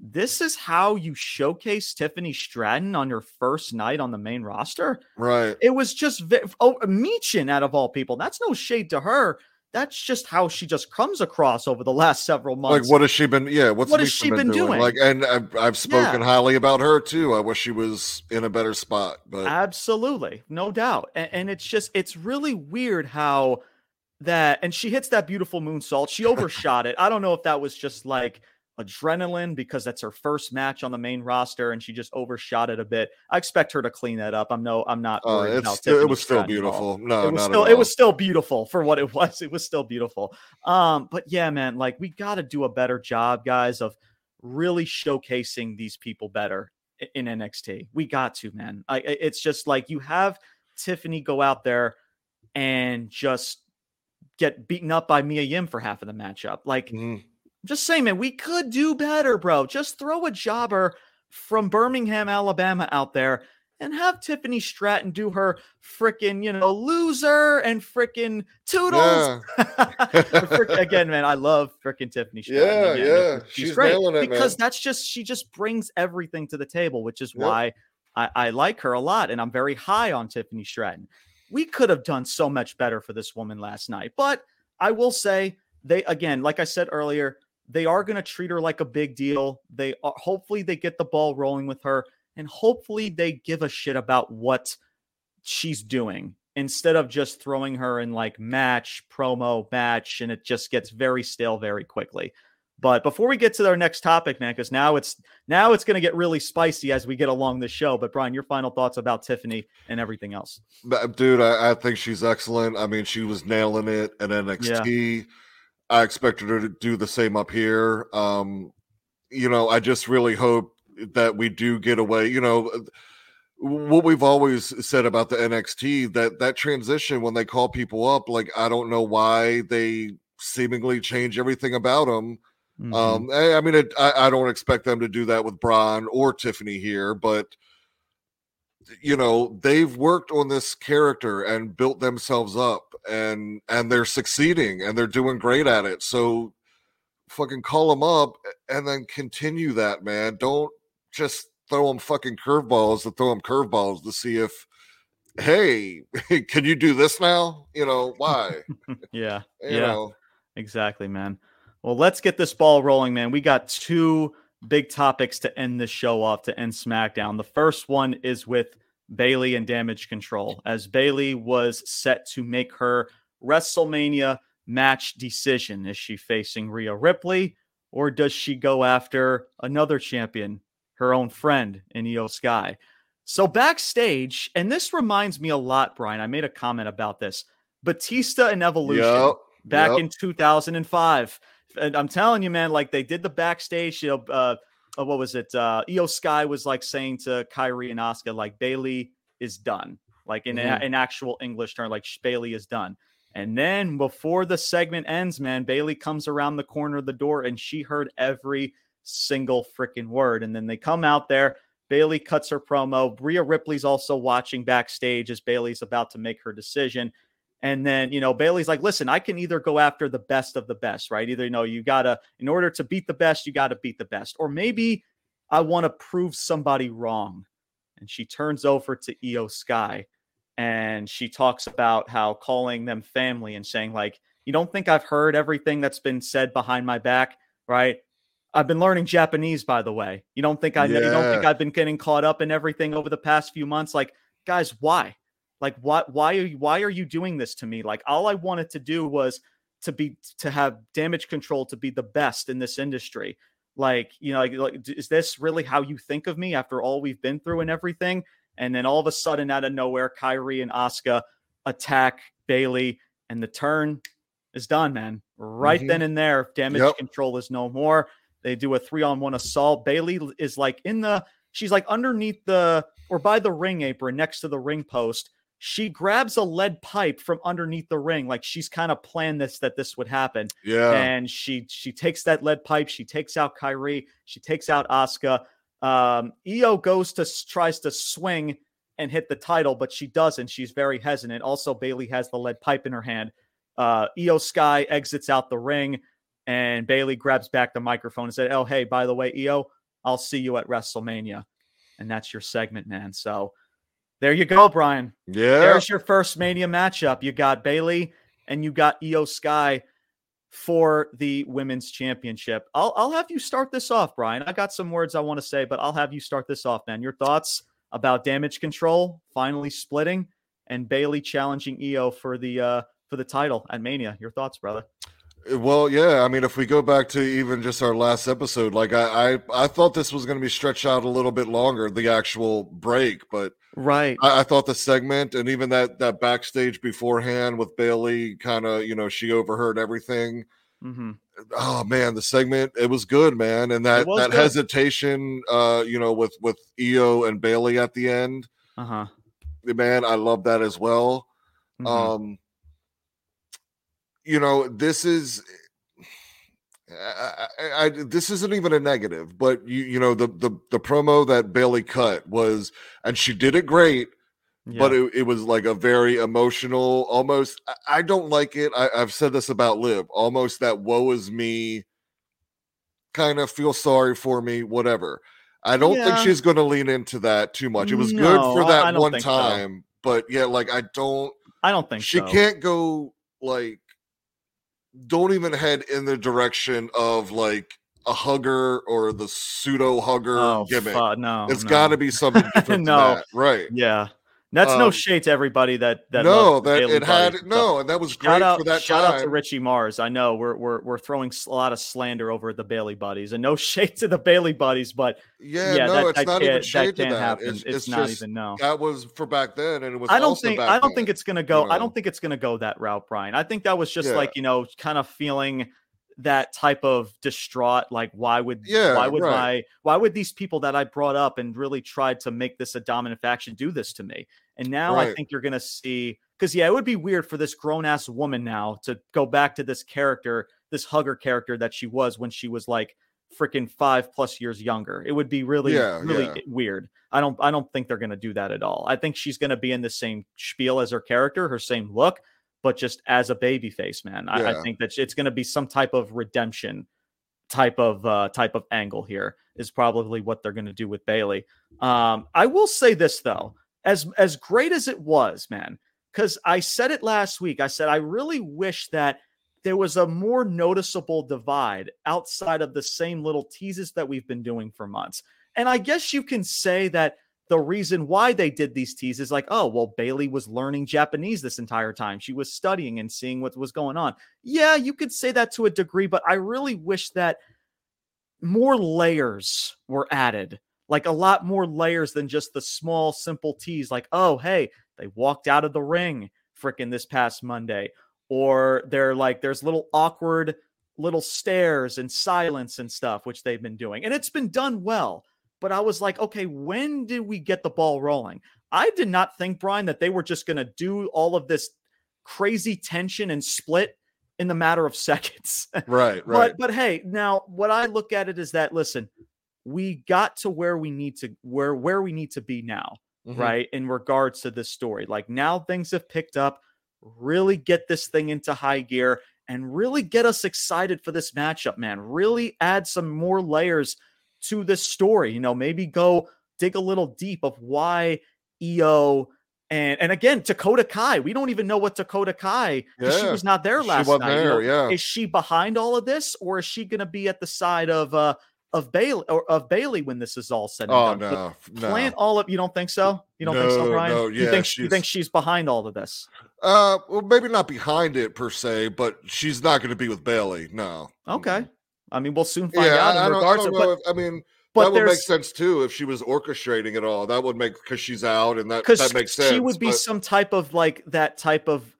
this is how you showcase Tiffany Stratton on your first night on the main roster. Right. It was just oh Michin out of all people. That's no shade to her. That's just how she just comes across over the last several months. Like, what has she been? Yeah, what's what has she been, been doing? doing? Like, and I've, I've spoken yeah. highly about her too. I wish she was in a better spot. But absolutely, no doubt. And, and it's just, it's really weird how that. And she hits that beautiful moonsault. She overshot it. I don't know if that was just like adrenaline because that's her first match on the main roster and she just overshot it a bit. I expect her to clean that up. I'm no, I'm not. Uh, it was still beautiful. No, it was still it was still beautiful for what it was. It was still beautiful. Um, but yeah, man, like we got to do a better job, guys, of really showcasing these people better in NXT. We got to, man. I, it's just like you have Tiffany go out there and just get beaten up by Mia Yim for half of the matchup. Like. Mm just saying, man, we could do better, bro. Just throw a jobber from Birmingham, Alabama out there and have Tiffany Stratton do her freaking, you know, loser and freaking toodles. Yeah. again, man, I love freaking Tiffany Stratton. Yeah, again. yeah. She's, She's great it, because man. that's just, she just brings everything to the table, which is yep. why I, I like her a lot. And I'm very high on Tiffany Stratton. We could have done so much better for this woman last night. But I will say, they, again, like I said earlier, they are going to treat her like a big deal. They are, hopefully they get the ball rolling with her and hopefully they give a shit about what she's doing instead of just throwing her in like match, promo, match and it just gets very stale very quickly. But before we get to our next topic, man, because now it's now it's going to get really spicy as we get along the show. But Brian, your final thoughts about Tiffany and everything else? Dude, I, I think she's excellent. I mean, she was nailing it in NXT. Yeah I expected her to do the same up here. Um, you know, I just really hope that we do get away. You know, what we've always said about the NXT that that transition when they call people up, like I don't know why they seemingly change everything about them. Mm-hmm. Um, I, I mean, it, I, I, don't expect them to do that with Bron or Tiffany here, but you know they've worked on this character and built themselves up and and they're succeeding and they're doing great at it. So fucking call them up and then continue that man. Don't just throw them fucking curveballs to throw them curveballs to see if hey can you do this now? You know why? Yeah you yeah. know. exactly man. Well let's get this ball rolling man. We got two big topics to end this show off to end SmackDown. The first one is with Bayley and Damage Control, as Bayley was set to make her WrestleMania match decision. Is she facing Rhea Ripley or does she go after another champion, her own friend in Iyo Sky? So backstage, and this reminds me a lot, Brian. I made a comment about this. Batista and Evolution yep, back yep. in 2005 and I'm telling you, man, like they did the backstage, you know, uh, uh, what was it? Uh, Iyo Sky was like saying to Kairi and Asuka, like Bayley is done, like in mm-hmm. an actual English term, like Bayley is done. And then before the segment ends, man, Bayley comes around the corner of the door and she heard every single freaking word. And then they come out there. Bayley cuts her promo. Rhea Ripley's also watching backstage as Bayley's about to make her decision. And then, you know, Bayley's like, listen, I can either go after the best of the best, right? Either, you know, you got to, in order to beat the best, you got to beat the best. Or maybe I want to prove somebody wrong. And she turns over to Iyo Sky and she talks about how calling them family and saying, like, you don't think I've heard everything that's been said behind my back, right? I've been learning Japanese, by the way. You don't think I yeah. you don't think I've been getting caught up in everything over the past few months? Like, guys, why? Like, what? Why are you? Why are you doing this to me? Like, all I wanted to do was to be to have damage control to be the best in this industry. Like, you know, like, like is this really how you think of me after all we've been through and everything? And then all of a sudden, out of nowhere, Kairi and Asuka attack Bayley and the turn is done, man. Right mm-hmm. then and there, damage yep. control is no more. They do a three on one assault. Bayley is like in the, she's like underneath the, or by the ring apron next to the ring post. She grabs a lead pipe from underneath the ring, like she's kind of planned this that this would happen. Yeah. And she she takes that lead pipe, she takes out Kairi, she takes out Asuka. Um, Iyo goes to tries to swing and hit the title, but she doesn't. She's very hesitant. Also, Bayley has the lead pipe in her hand. Uh, Iyo Sky exits out the ring. And Bayley grabs back the microphone and said, Oh, hey, by the way, Iyo, I'll see you at WrestleMania. And that's your segment, man. So there you go, Brian. Yeah. There's your first Mania matchup. You got Bayley and you got Iyo Sky for the women's championship. I'll I'll have you start this off, Brian. I got some words I want to say, but I'll have you start this off, man. Your thoughts about damage control finally splitting and Bayley challenging Iyo for the uh for the title at Mania. Your thoughts, brother? Well, yeah. I mean, if we go back to even just our last episode, like I, I, I thought this was going to be stretched out a little bit longer, the actual break, but right. I, I thought the segment and even that that backstage beforehand with Bayley kind of, you know, she overheard everything. Mm-hmm. Oh man, the segment it was good, man, and that that good. hesitation, uh, you know, with with Iyo and Bayley at the end, uh huh. Man, I love that as well. Mm-hmm. Um you know, this is I, I, I, this isn't even a negative, but you you know the the the promo that Bayley cut was, and she did it great, yeah. but it, it was like a very emotional, almost. I, don't like it. I, have said this about Liv, almost that woe is me, kind of feel sorry for me, whatever. I don't yeah. think she's going to lean into that too much. It was no, good for that one time, so. but yeah, like I don't. I don't think she so. can't go like don't even head in the direction of like a hugger or the pseudo hugger oh, gimmick. no, it's no. got to be something different. no, right? Yeah, that's um, no shade to everybody that that no that it had no, and that was great out, for that. Shout time. out to Richie Mars. I know we're we're we're throwing a lot of slander over at the Bayley buddies, and no shade to the Bayley buddies, but yeah, yeah, no, that, it's that not even shade that to that. Happen. It's, it's, it's not even no. That was for back then, and it was. I don't think I don't then, think it's gonna go. You know? I don't think it's gonna go that route, Brian. I think that was just yeah. like you know, kind of feeling that type of distraught like why would yeah why would right. my why would these people that i brought up and really tried to make this a dominant faction do this to me and now right. i think you're gonna see because yeah it would be weird for this grown-ass woman now to go back to this character this hugger character that she was when she was like freaking five plus years younger it would be really yeah, really yeah. weird i don't i don't think they're gonna do that at all i think she's gonna be in the same spiel as her character her same look but just as a baby face, man. Yeah. I, I, think that it's going to be some type of redemption type of uh, type of angle here is probably what they're going to do with Bayley. Um, I will say this though, as as great as it was, man, because I said it last week. I said I really wish that there was a more noticeable divide outside of the same little teases that we've been doing for months. And I guess you can say that the reason why they did these teases like oh well Bayley was learning japanese this entire time. She was studying and seeing what was going on. Yeah you could say that to a degree but i really wish that more layers were added like a lot more layers than just the small simple tease like oh hey they walked out of the ring freaking this past monday or they're like there's little awkward little stares and silence and stuff which they've been doing and it's been done well but I was like, okay, when did we get the ball rolling? I did not think, Brian, that they were just going to do all of this crazy tension and split in the matter of seconds. Right, right. but but hey, now what I look at it is that listen, we got to where we need to where where we need to be now, mm-hmm. right? In regards to this story. Like now things have picked up. really get this thing into high gear and really get us excited for this matchup, man. Really add some more layers to this story. You know, maybe go dig a little deep of why Iyo and and again Dakota Kai. We don't even know what Dakota Kai yeah. she was not there last night. There, you know, yeah. Is she behind all of this, or is she going to be at the side of uh of Bayley or of Bayley when this is all said and oh, done? No, no. Plant all of you don't think so? You don't no, think so, Brian? No, yeah, you think you think she's behind all of this? Uh, well, maybe not behind it per se, but she's not going to be with Bayley. No. Okay. I mean, we'll soon find yeah, out. In I, regards I don't, know. If, I mean, but that would make sense too if she was orchestrating it all. That would make because she's out, and that that makes sense. She would be but, some type of like that type of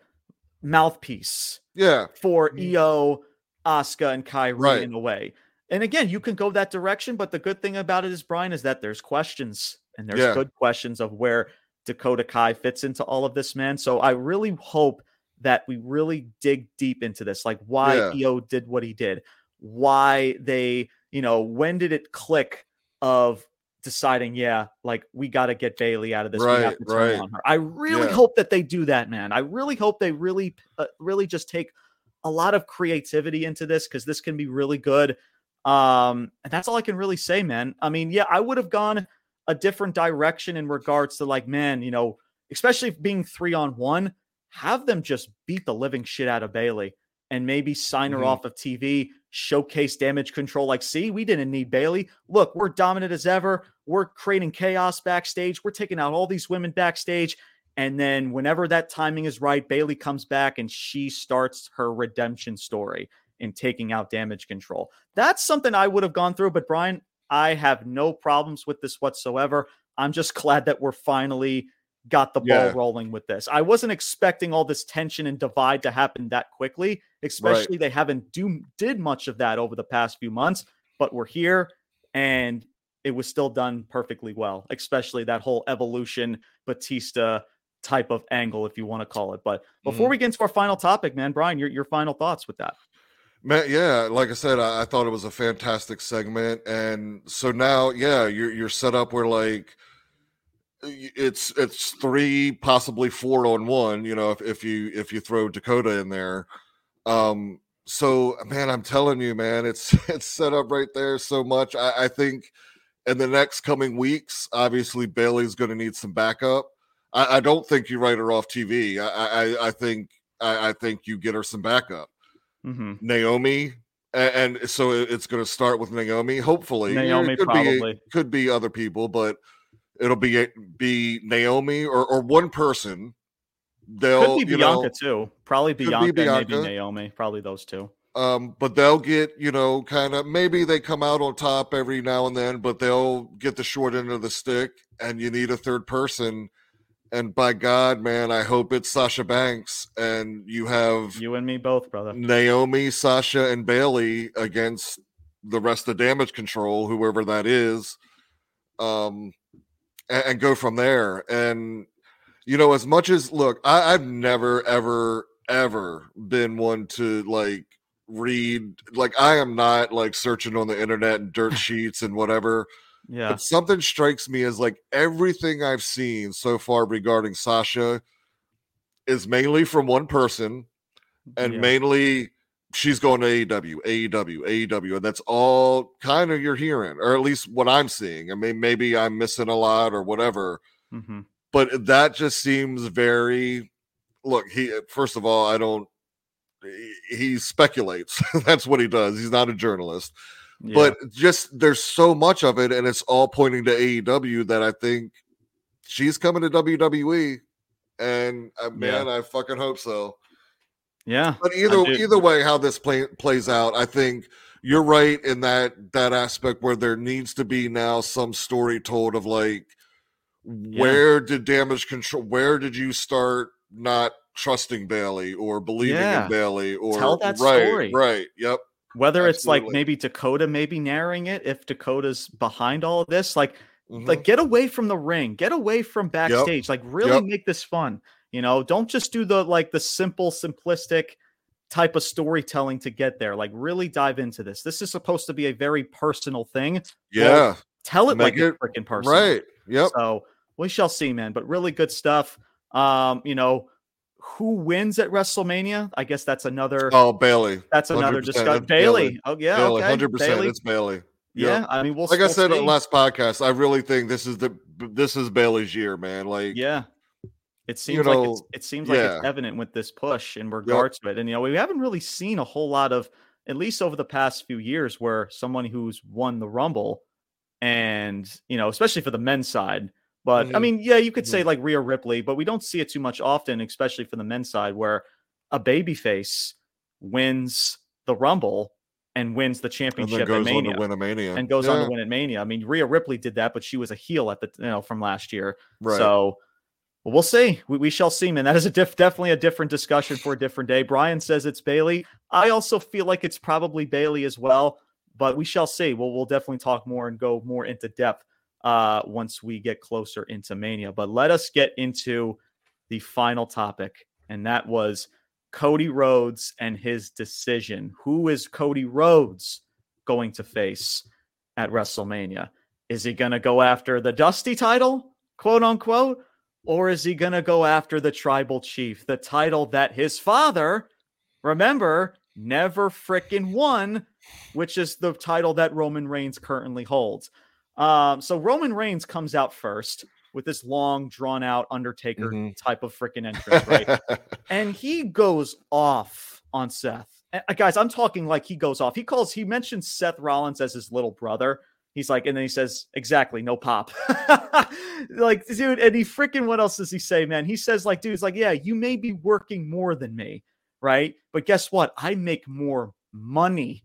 mouthpiece. Yeah. For mm-hmm. Iyo, Asuka, and Kairi right. in a way. And again, you can go that direction, but the good thing about it is, Brian, is that there's questions and there's yeah. good questions of where Dakota Kai fits into all of this, man. So I really hope that we really dig deep into this, like why yeah. Iyo did what he did, why they, you know, when did it click of deciding, yeah, like we got to get Bayley out of this. Right, we have to turn right. on her. I really yeah. hope that they do that, man. I really hope they really, uh, really just take a lot of creativity into this because this can be really good. Um, and that's all I can really say, man. I mean, yeah, I would have gone a different direction in regards to like, man, you know, especially being three on one, have them just beat the living shit out of Bayley and maybe sign her mm-hmm. off of TV, showcase damage control. Like, see, we didn't need Bayley. Look, we're dominant as ever. We're creating chaos backstage. We're taking out all these women backstage. And then whenever that timing is right, Bayley comes back and she starts her redemption story in taking out damage control. That's something I would have gone through. But Brian, I have no problems with this whatsoever. I'm just glad that we're finally got the ball yeah. rolling with this. I wasn't expecting all this tension and divide to happen that quickly, especially right. they haven't do did much of that over the past few months, but we're here and it was still done perfectly well, especially that whole evolution Batista type of angle, if you want to call it. But before mm-hmm. we get into our final topic, man, Brian, your, your final thoughts with that. Man, yeah, like I said, I, I thought it was a fantastic segment, and so now, yeah, you're you're set up where like it's it's three possibly four on one you know if, if you if you throw dakota in there. Um so man i'm telling you man it's it's set up right there so much. I, I think in the next coming weeks obviously bayley's going to need some backup. I, I, don't think you write her off tv i i, I think I, I, think you get her some backup. Mm-hmm. naomi and, and so it's going to start with naomi. Hopefully naomi could probably. be, could be other people but It'll be be Naomi or, or one person. They'll could be Bianca know, too. Probably Bianca, Bianca, maybe Naomi. Probably those two. Um, but they'll get you know kind of maybe they come out on top every now and then, but they'll get the short end of the stick, and you need a third person. And by God, man, I hope it's Sasha Banks, and you have you and me both, brother. Naomi, Sasha, and Bayley against the rest of Damage Control, whoever that is. Um, and, and go from there. And you know, as much as look, I, I've never ever ever been one to like read like I am not like searching on the internet and dirt sheets and whatever. Yeah. But something strikes me as like everything I've seen so far regarding Sasha is mainly from one person and yeah. mainly she's going to AEW, AEW, AEW, and that's all kind of you're hearing, or at least what I'm seeing. I mean, maybe I'm missing a lot or whatever, mm-hmm. but that just seems very. Look, he first of all, I don't. He, he speculates. that's what he does. He's not a journalist, yeah. but just there's so much of it, and it's all pointing to AEW that I think she's coming to WWE, and uh, man, yeah. I fucking hope so. Yeah. But either either way, how this play, plays out, I think you're right in that that aspect where there needs to be now some story told of like yeah. where did damage control where did you start not trusting Bayley or believing yeah. in Bayley or tell that right, story. Right. Yep. Whether Absolutely. it's like maybe Dakota maybe narrating it, if Dakota's behind all of this, like mm-hmm. like get away from the ring, get away from backstage, yep. like really yep. make this fun. You know, don't just do the like the simple, simplistic type of storytelling to get there. Like, really dive into this. This is supposed to be a very personal thing. Yeah. Well, tell it Make like it, a freaking person. Right. Yep. So we shall see, man. But really good stuff. Um, you know, who wins at WrestleMania? I guess that's another. Oh, Bayley. That's another discussion. Bayley. Oh yeah, Bayley, okay. hundred percent. It's Bayley. Yeah, I mean, we'll Like I said on see. the last podcast, I really think this is the this is Bayley's year, man. Like, Yeah. It seems like it's, know, it seems like it's evident with this push in regards to it. And you know, we haven't really seen a whole lot of at least over the past few years where someone who's won the Rumble and, you know, especially for the men's side. But I Mhm. mean, yeah, you could say like Rhea Ripley, but we don't see it too much often, especially for the men's side where a babyface wins the Rumble and wins the and championship then at goes on to win a mania and goes on to win at Mania. I mean, Rhea Ripley did that, but she was a heel at the you know from last year. Right. So well, we'll see. We, we shall see, man. That is a diff- definitely a different discussion for a different day. Brian says it's Bayley. I also feel like it's probably Bayley as well, but we shall see. We'll we'll definitely talk more and go more into depth uh, once we get closer into Mania. But let us get into the final topic, and that was Cody Rhodes and his decision. Who is Cody Rhodes going to face at WrestleMania? Is he going to go after the Dusty title, quote unquote, or is he going to go after the Tribal Chief, the title that his father, remember, never frickin' won, which is the title that Roman Reigns currently holds? Um, so Roman Reigns comes out first with this long, drawn out Undertaker Mhm. type of freaking entrance, right? and he goes off on Seth. And, uh, guys, I'm talking like he goes off. He calls, he mentions Seth Rollins as his little brother. He's like, and then he says, exactly, no pop. like, dude, and he freaking, what else does he say, man? He says, like, dude, it's like, yeah, you may be working more than me, right? But guess what? I make more money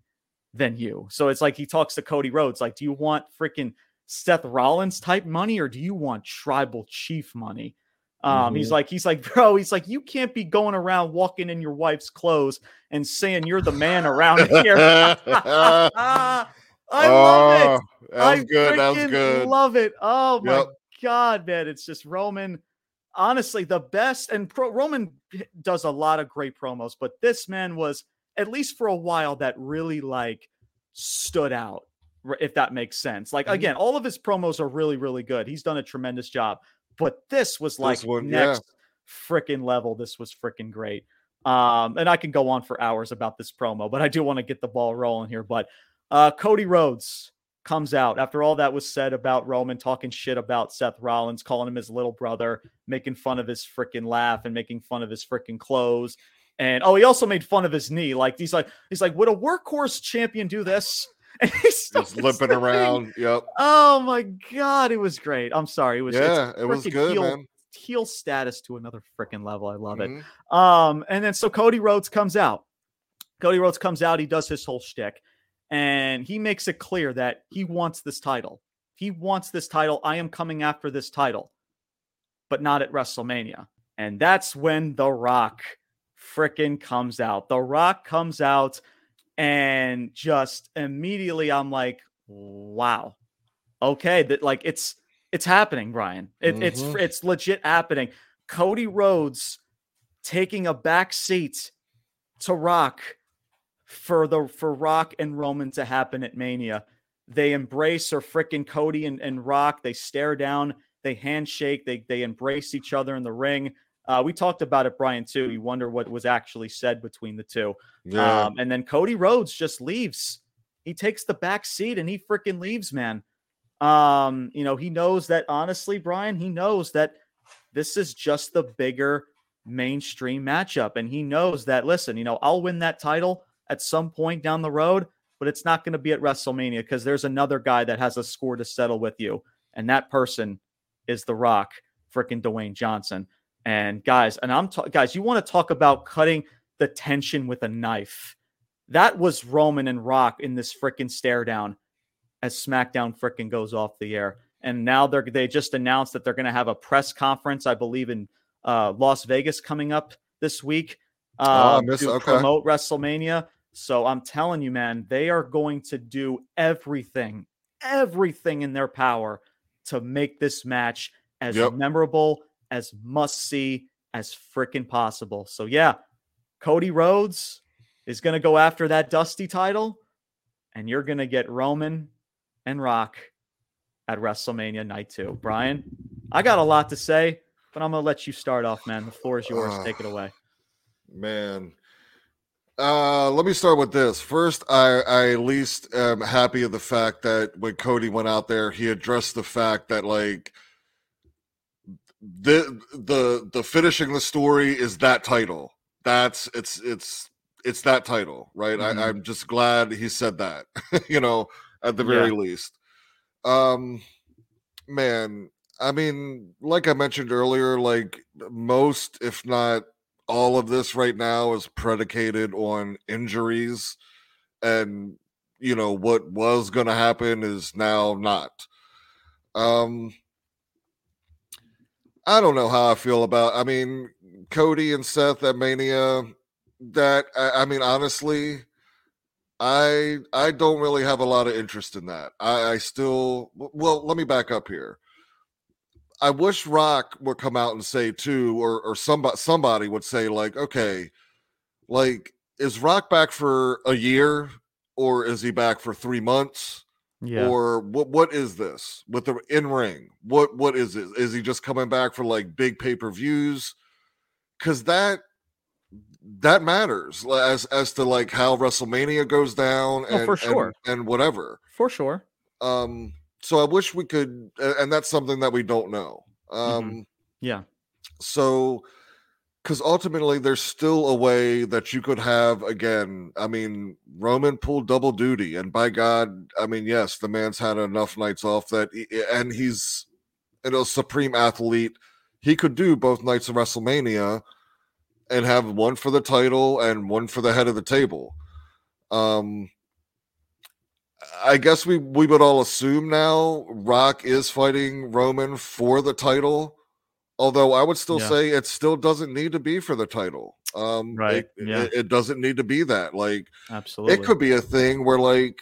than you. So it's like he talks to Cody Rhodes, like, do you want freaking Seth Rollins type money or do you want tribal chief money? Um, he's Mhm. like, he's like, bro, he's like, you can't be going around walking in your wife's clothes and saying you're the man around here. I love it. Oh, That was I good. That was good. love it. Oh my Yep. god, man! It's just Roman. Honestly, the best. And pro, Roman does a lot of great promos, but this man was at least for a while that really like stood out. If that makes sense. Like Mhm. again, all of his promos are really, really good. He's done a tremendous job. But this was like one, yeah. next freaking level. This was freaking great. Um, and I can go on for hours about this promo, but I do want to get the ball rolling here. But uh, Cody Rhodes comes out after all that was said about Roman talking shit about Seth Rollins, calling him his little brother, making fun of his freaking laugh and making fun of his freaking clothes. And oh, he also made fun of his knee. Like he's like, he's like, would a workhorse champion do this? And he's Just limping around. Yep. Oh my god, it was great. I'm sorry, it was Yeah, it was good, heel, man. heel status to another freaking level. I love it. Mhm. Um, and then so Cody Rhodes comes out. Cody Rhodes comes out. He does his whole shtick, and he makes it clear that he wants this title. He wants this title. I am coming after this title, but not at WrestleMania. And that's when The Rock freaking comes out. The Rock comes out, and just immediately I'm like, wow, okay, that like it's it's happening, Brian. It, It's Mhm. it's legit happening. Cody Rhodes taking a back seat to Rock for the for Rock and Roman to happen at Mania. They embrace or frickin' Cody and, and Rock. They stare down, they handshake, they they embrace each other in the ring. Uh, we talked about it, Brian, too. You wonder what was actually said between the two. Yeah. Um, and then Cody Rhodes just leaves. He takes the back seat and he freaking leaves, man. Um, you know, he knows that honestly, Brian, he knows that this is just the bigger mainstream matchup. And he knows that, listen, you know, I'll win that title at some point down the road, but it's not going to be at WrestleMania because there's another guy that has a score to settle with you. And that person is The Rock, freaking Dwayne Johnson. And guys, and I'm ta- guys, you want to talk about cutting the tension with a knife. That was Roman and Rock in this freaking stare down as SmackDown freaking goes off the air. And now they're they just announced that they're going to have a press conference, I believe, in uh, Las Vegas coming up this week uh, missed- to okay. promote WrestleMania. So I'm telling you, man, they are going to do everything, everything in their power to make this match as Yep. memorable, as must see as freaking possible. So yeah, Cody Rhodes is going to go after that Dusty title, and you're going to get Roman and Rock at WrestleMania Night Two. Brian, I got a lot to say, but I'm gonna let you start off, man. The floor is yours. Uh, Take it away. Man. Uh, let me start with this. First, I, I at least am happy of the fact that when Cody went out there, he addressed the fact that like the the the finishing the story is that title. That's it's it's it's that title, right? Mhm. I, I'm just glad he said that, you know, at the very least. Um man, I mean, like I mentioned earlier, like most, if not all of this right now is predicated on injuries and you know what was going to happen is now not. Um i don't know how i feel about i mean cody and seth at mania that I, I mean honestly i i don't really have a lot of interest in that. I i still well let me back up here I wish Rock would come out and say too, or or somebody somebody would say like, okay, like is Rock back for a year, or is he back for three months, Yeah. or what? What is this with the in ring? What what is it? Is he just coming back for like big pay per views? Because that that matters as as to like how WrestleMania goes down Oh, for sure. and, and whatever. For sure. Um, so I wish we could, and that's something that we don't know. Um, Yeah. so because ultimately there's still a way that you could have again. I mean, Roman pulled double duty, and by God, I mean, yes, the man's had enough nights off that, he, and he's and a supreme athlete. He could do both nights of WrestleMania and have one for the title and one for the head of the table. Um, I guess we we would all assume now Rock is fighting Roman for the title. Although I would still Yeah. say it still doesn't need to be for the title. Um Right, It, yeah. it, it doesn't need to be that. Like Absolutely. it could be a thing where like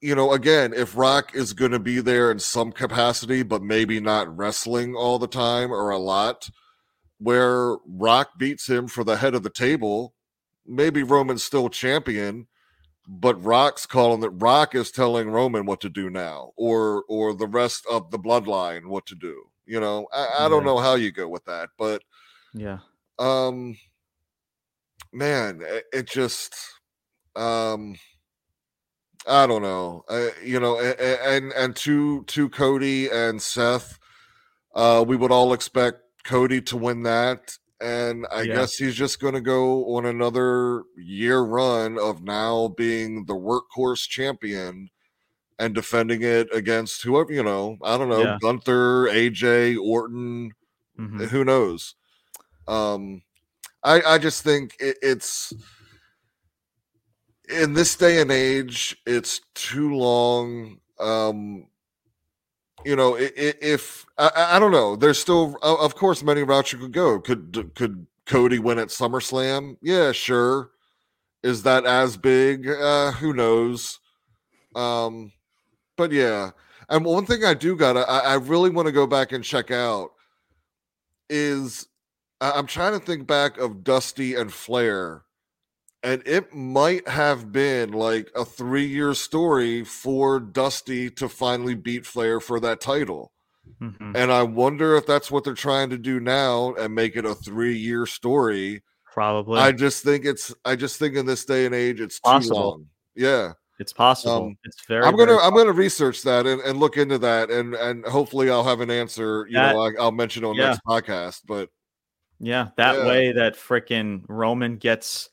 you know, again, if Rock is going to be there in some capacity, but maybe not wrestling all the time or a lot, where Rock beats him for the head of the table, maybe Roman's still champion, but Rock's calling that Rock is telling Roman what to do now, or or the rest of the bloodline what to do. You know, I, I don't Yeah. know how you go with that, but Yeah. um man it, it just um i don't know uh, you know and and to to cody and seth uh we would all expect cody to win that and i Yeah. guess he's just going to go on another year run of now being the workhorse champion and defending it against whoever you know i don't know Yeah. gunther aj orton Mhm. who knows um i i just think it, it's in this day and age it's too long um you know i- i- if i i don't know there's still of course many routes you could go. Could could cody win at summerslam? Yeah sure. Is that as big? Uh who knows? Um but yeah. And one thing i do gotta i, I really want to go back and check out is I'm trying to think back of Dusty and Flair, and it might have been like a three year story for Dusty to finally beat Flair for that title. Mhm. And I wonder if that's what they're trying to do now and make it a three year story. Probably. I just think it's, I just think in this day and age, it's too Possible. long. Yeah. it's possible. um, it's very. I'm gonna very I'm gonna research that and, and look into that and and hopefully I'll have an answer. You That- know, I, I'll mention on yeah. next podcast. But Yeah, that Yeah. way that frickin' Roman gets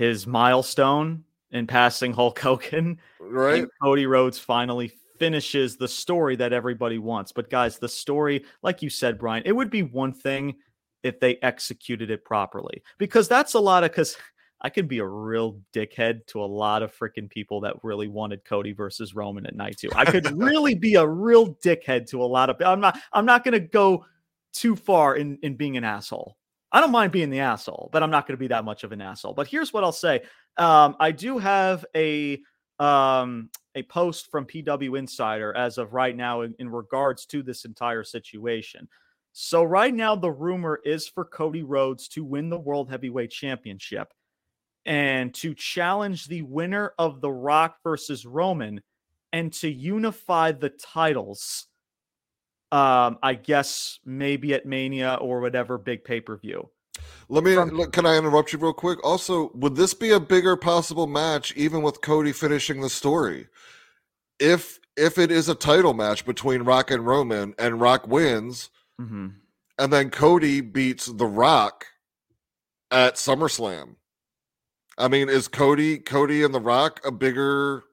his milestone in passing Hulk Hogan, right, Cody Rhodes finally finishes the story that everybody wants. But guys, the story, like you said, Brian, it would be one thing if they executed it properly, because that's a lot of because. I could be a real dickhead to a lot of freaking people that really wanted Cody versus Roman at night two. I could really be a real dickhead to a lot of. I'm not. I'm not going to go too far in in being an asshole. I don't mind being the asshole, but I'm not going to be that much of an asshole. But here's what I'll say: um, I do have a um, a post from PW Insider as of right now in, in regards to this entire situation. So right now, the rumor is for Cody Rhodes to win the World Heavyweight Championship and to challenge the winner of the Rock versus Roman and to unify the titles Um, I guess maybe at Mania or whatever big pay per view. Let me. From, can I interrupt you real quick? Also, would this be a bigger possible match, even with Cody finishing the story? If if it is a title match between Rock and Roman, and Rock wins, mm-hmm. and then Cody beats The Rock at SummerSlam. I mean, is Cody Cody and The Rock a bigger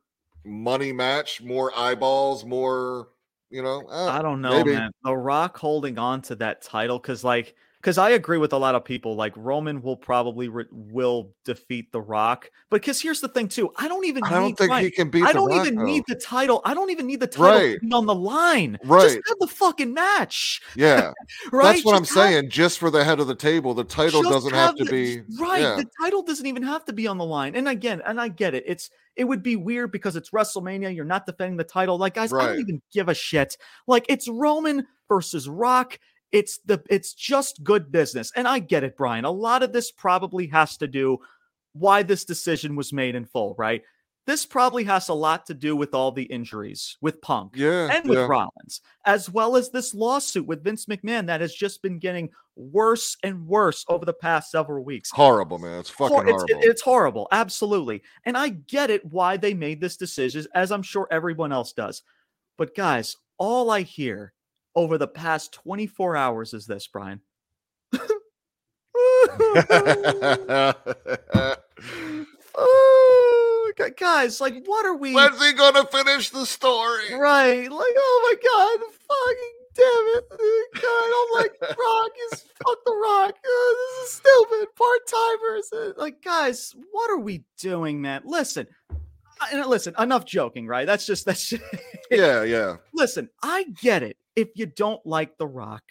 money match, more eyeballs, more you know? Uh, I don't know, maybe. man. The Rock holding on to that title because like because I agree with a lot of people. Like Roman will probably re- will defeat The Rock, but because here's the thing too, I don't even. I don't think he can beat. I don't Rock, even though. need the title. I don't even need the title right. on the line. Right. Just have the fucking match. Yeah. right. That's what just I'm have, saying. Just for the head of the table, the title doesn't have, have to the, be right. Yeah. The title doesn't even have to be on the line. And again, and I get it. It's it would be weird because it's WrestleMania. You're not defending the title. Like guys, right. I don't even give a shit. Like it's Roman versus Rock it's the it's just good business. And I get it, Brian. A lot of this probably has to do why this decision was made in full, right? This probably has a lot to do with all the injuries with Punk yeah, and with yeah. Rollins, as well as this lawsuit with Vince McMahon that has just been getting worse and worse over the past several weeks. Horrible, man. It's fucking it's, horrible. it's horrible. Absolutely. And I get it why they made this decision, as I'm sure everyone else does. But guys, all I hear over the past 24 hours is this, Brian? oh, guys, like, what are we? When's he gonna finish the story? Right, like, oh my god, fucking damn it, god, I'm like, Rock is fuck the Rock. Uh, this is stupid. Part timers, uh, like, guys, what are we doing, man? Listen, and listen, enough joking, right? That's just that's. Just, yeah, yeah. Listen, I get it if you don't like The Rock.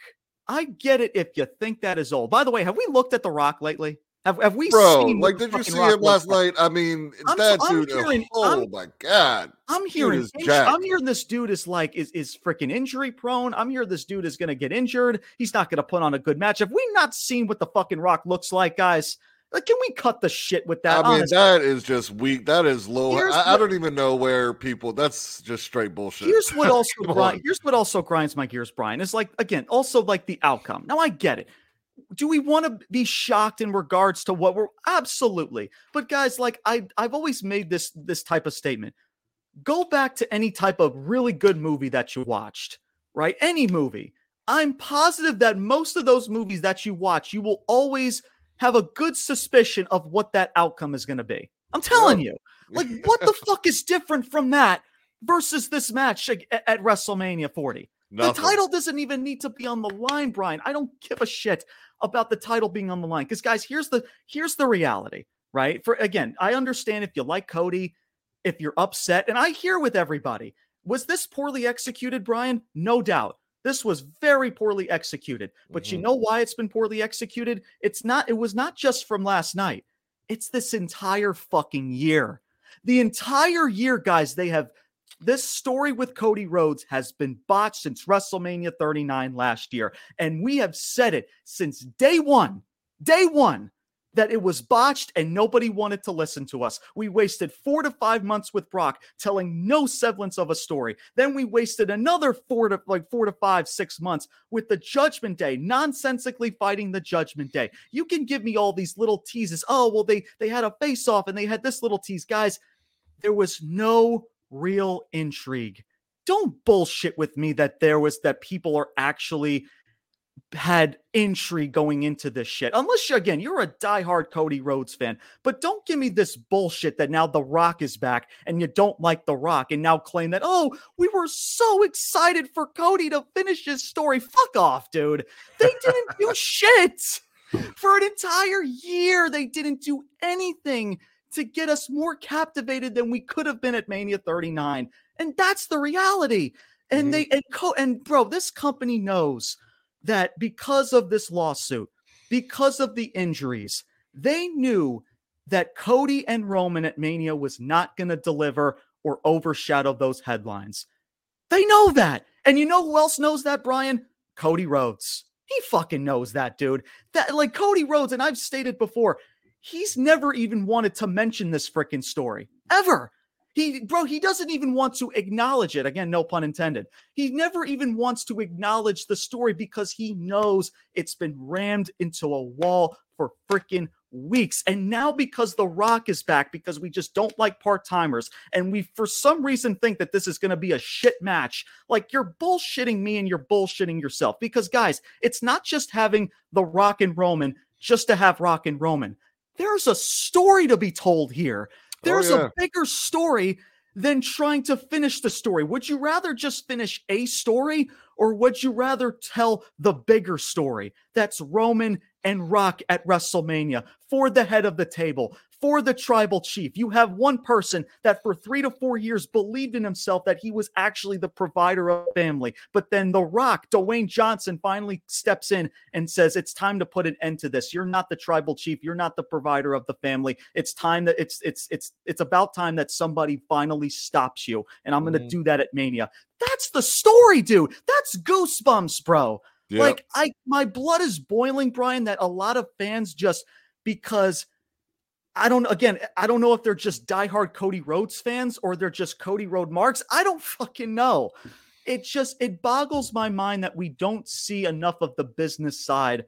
I get it if you think that is old. By the way, have we looked at The Rock lately? Have, have we Bro, seen like did you see him last night? I mean, I'm, that I'm dude. hearing, oh I'm, my god! I'm hearing. I'm hearing this dude is like is is freaking injury prone. I'm hearing this dude is gonna get injured. He's not gonna put on a good match. Have we not seen what the fucking Rock looks like, guys? Like, can we cut the shit with that? I mean, honestly? that is just weak. That is low. I, I, don't even know where people. That's just straight bullshit. Here's what also grind, here's what also grinds my gears, Brian. Is like again, also like the outcome. Now I get it. Do we want to be shocked in regards to what we're absolutely? But guys, like I, I've always made this this type of statement. Go back to any type of really good movie that you watched, right? Any movie. I'm positive that most of those movies that you watch, you will always have a good suspicion of what that outcome is going to be. I'm telling you. Like, what the fuck is different from that versus this match at, at WrestleMania 40? Nothing. The title doesn't even need to be on the line, Brian. I don't give a shit about the title being on the line. Because guys, here's the here's the reality, right? For again, I understand if you like Cody, if you're upset, and I hear with everybody. Was this poorly executed, Brian? No doubt. This was very poorly executed. But mm-hmm. you know why it's been poorly executed? It's not, it was not just from last night. It's this entire fucking year. The entire year, guys, they have this story with Cody Rhodes has been botched since WrestleMania 39 last year. And we have said it since day one, day one, that it was botched and nobody wanted to listen to us. We wasted four to five months with Brock telling no semblance of a story. Then we wasted another four to like four to five, six months with the Judgment Day, nonsensically fighting the Judgment Day. You can give me all these little teases. Oh, well, they they had a face off and they had this little tease. Guys, there was no real intrigue. Don't bullshit with me that there was that people are actually had intrigue going into this shit. Unless you, again, you're a diehard Cody Rhodes fan, but don't give me this bullshit that now The Rock is back and you don't like The Rock and now claim that, oh, we were so excited for Cody to finish his story. Fuck off, dude. They didn't do shit for an entire year. They didn't do anything to get us more captivated than we could have been at Mania 39. And that's the reality. And mm-hmm. they and co- and bro, this company knows that because of this lawsuit, because of the injuries, they knew that Cody and Roman at Mania was not going to deliver or overshadow those headlines. They know that. And you know who else knows that, Brian? Cody Rhodes. He fucking knows that, dude. That like Cody Rhodes, and I've stated before, he's never even wanted to mention this freaking story ever. He, bro, he doesn't even want to acknowledge it. Again, no pun intended. He never even wants to acknowledge the story because he knows it's been rammed into a wall for freaking weeks. And now, because The Rock is back, because we just don't like part timers, and we for some reason think that this is going to be a shit match, like you're bullshitting me and you're bullshitting yourself. Because, guys, it's not just having The Rock and Roman just to have Rock and Roman. There's a story to be told here. Oh, There's oh, yeah. a bigger story than trying to finish the story. Would you rather just finish a story or would you rather tell the bigger story? That's Roman and Rock at WrestleMania for the head of the table, for the tribal chief. You have one person that for three to four years believed in himself that he was actually the provider of family. But then The Rock, Dwayne Johnson, finally steps in and says, It's time to put an end to this. You're not the tribal chief. You're not the provider of the family. It's time that it's it's it's it's about time that somebody finally stops you. And I'm gonna mm-hmm. do that at Mania. That's the story, dude. That's goosebumps, bro. Yep. Like I my blood is boiling, Brian, that a lot of fans just because I don't again, I don't know if they're just diehard Cody Rhodes fans or they're just Cody Road marks. I don't fucking know. It just it boggles my mind that we don't see enough of the business side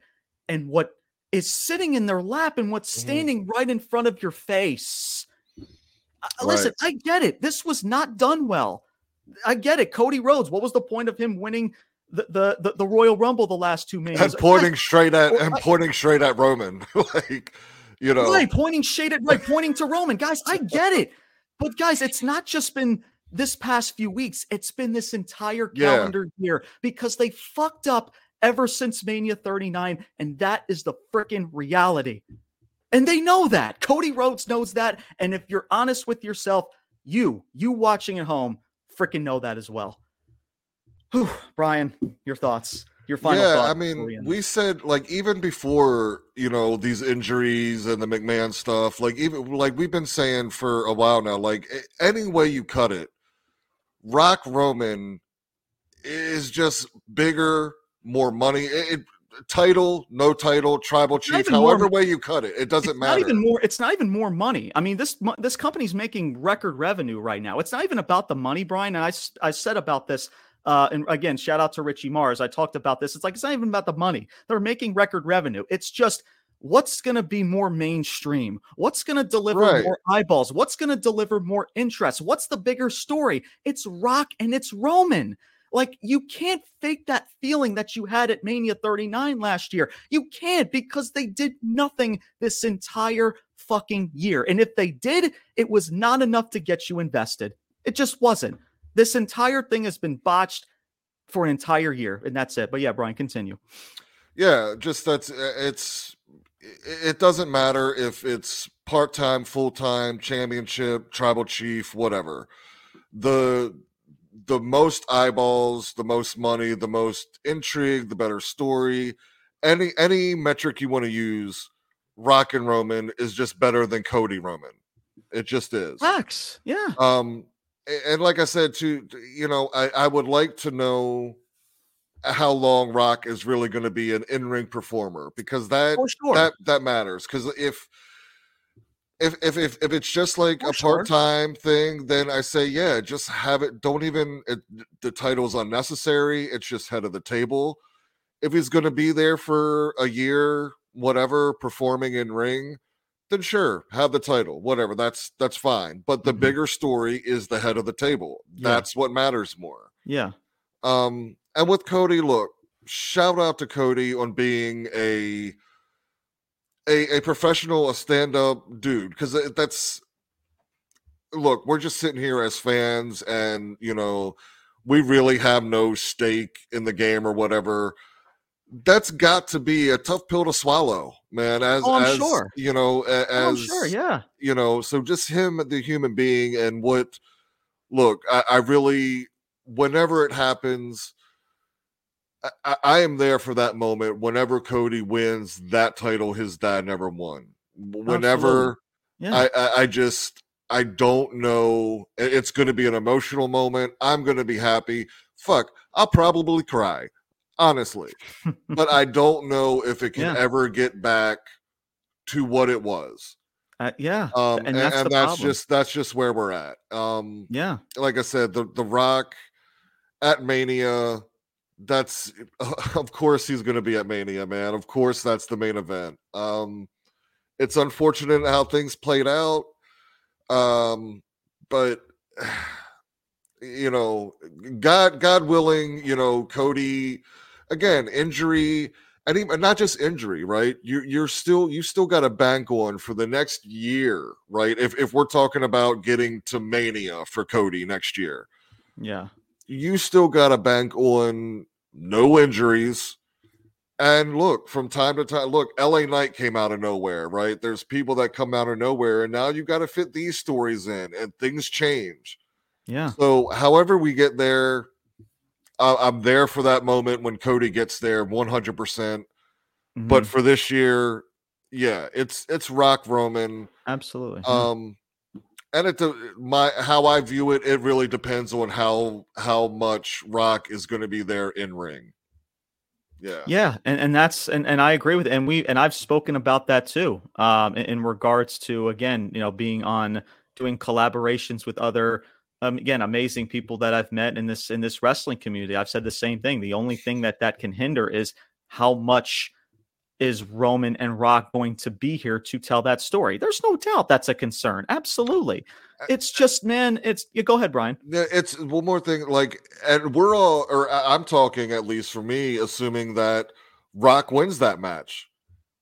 and what is sitting in their lap and what's mm-hmm. standing mm. right in front of your face. Uh, right. Listen, I get it. This was not done well. I get it. Cody Rhodes, what was the point of him winning the the the, the Royal Rumble the last two minutes? And pointing straight at and pointing straight at Roman. like you know, right, pointing shade at right, pointing to Roman. Guys, I get it. But guys, it's not just been this past few weeks, it's been this entire calendar yeah. year because they fucked up ever since Mania 39, and that is the freaking reality. And they know that. Cody Rhodes knows that. And if you're honest with yourself, you, you watching at home, freaking know that as well. Whew. Brian, your thoughts your final yeah i mean we said like even before you know these injuries and the mcmahon stuff like even like we've been saying for a while now like any way you cut it rock roman is just bigger more money it, title no title tribal chief however more, way you cut it it doesn't matter not even more it's not even more money. I mean this this company's making record revenue right now. It's not even about the money brian and i i said about this uh, and again, shout out to Richie Mars. I talked about this. It's like it's not even about the money. They're making record revenue. It's just what's going to be more mainstream? What's going to deliver right. more eyeballs? What's going to deliver more interest? What's the bigger story? It's Rock and it's Roman. Like you can't fake that feeling that you had at Mania 39 last year. You can't because they did nothing this entire fucking year. And if they did, it was not enough to get you invested. It just wasn't. This entire thing has been botched for an entire year, and that's it. But yeah, Brian, continue. Yeah, just that's uh, it's it doesn't matter if it's part-time, full-time, championship, tribal chief, whatever. The the most eyeballs, the most money, the most intrigue, the better story, any any metric you want to use, Rock and Roman is just better than Cody Roman. It just is. Facts. Yeah. Um and like I said, to you know, I, I would like to know how long Rock is really going to be an in-ring performer because that oh, sure. that that matters. Because if if if if if it's just like For a part-time thing, then I say yeah, just have it. Don't even uh, it, the title's unnecessary. It's just head of the table. If he's going to be there for a year, whatever, performing in ring, then sure, have the title, whatever. That's that's fine. But the mm-hmm. bigger story is the head of the table. That's yeah. what matters more. Yeah. Um, and with Cody, look, shout out to Cody on being a a, a professional, a stand-up dude, because that's look, we're just sitting here as fans, and you know, we really have no stake in the game or whatever that's got to be a tough pill to swallow, man. As, oh, as sure. you know, as oh, sure, yeah. You know, so just him, the human being, and what. Look, I, I really, whenever it happens, I, I, am there for that moment. Whenever Cody wins that title, his dad never won. Whenever, yeah. I, I, I just, I don't know. It's going to be an emotional moment. I'm going to be happy. Fuck, I'll probably cry honestly. but I don't know if it can yeah. ever get back to what it was. Uh, yeah, Um, and and, that's and that's just that's just where we're at. Um, yeah, like I said, the the Rock at Mania. That's of course he's going to be at Mania, man. Of course that's the main event. Um, it's unfortunate how things played out, um, but you know, God God willing, you know, Cody again injury and not just injury, right? You you're still you still got a bank on for the next year, right? If if we're talking about getting to Mania for Cody next year, yeah, you still got a bank on no injuries. And look, from time to time, look, LA Knight came out of nowhere, right? There's people that come out of nowhere, and now you got to fit these stories in, and things change. yeah, So, however we get there, I'm there for that moment when Cody gets there, 100. percent But for this year, yeah, it's it's Rock Roman. absolutely. Um, and it de- my how I view it, it really depends on how how much Rock is going to be there in ring. Yeah, Yeah, and, and that's and, and I agree with and we and I've spoken about that too. Um in, in regards to again, you know, being on doing collaborations with other um again amazing people that I've met in this in this wrestling community. I've said the same thing. The only thing that that can hinder is how much is Roman and Rock going to be here to tell that story? There's no doubt that's a concern. Absolutely. It's just man, it's you go ahead, Brian. It's one more thing. Like, and we're all, or I'm talking at least for me, assuming that Rock wins that match.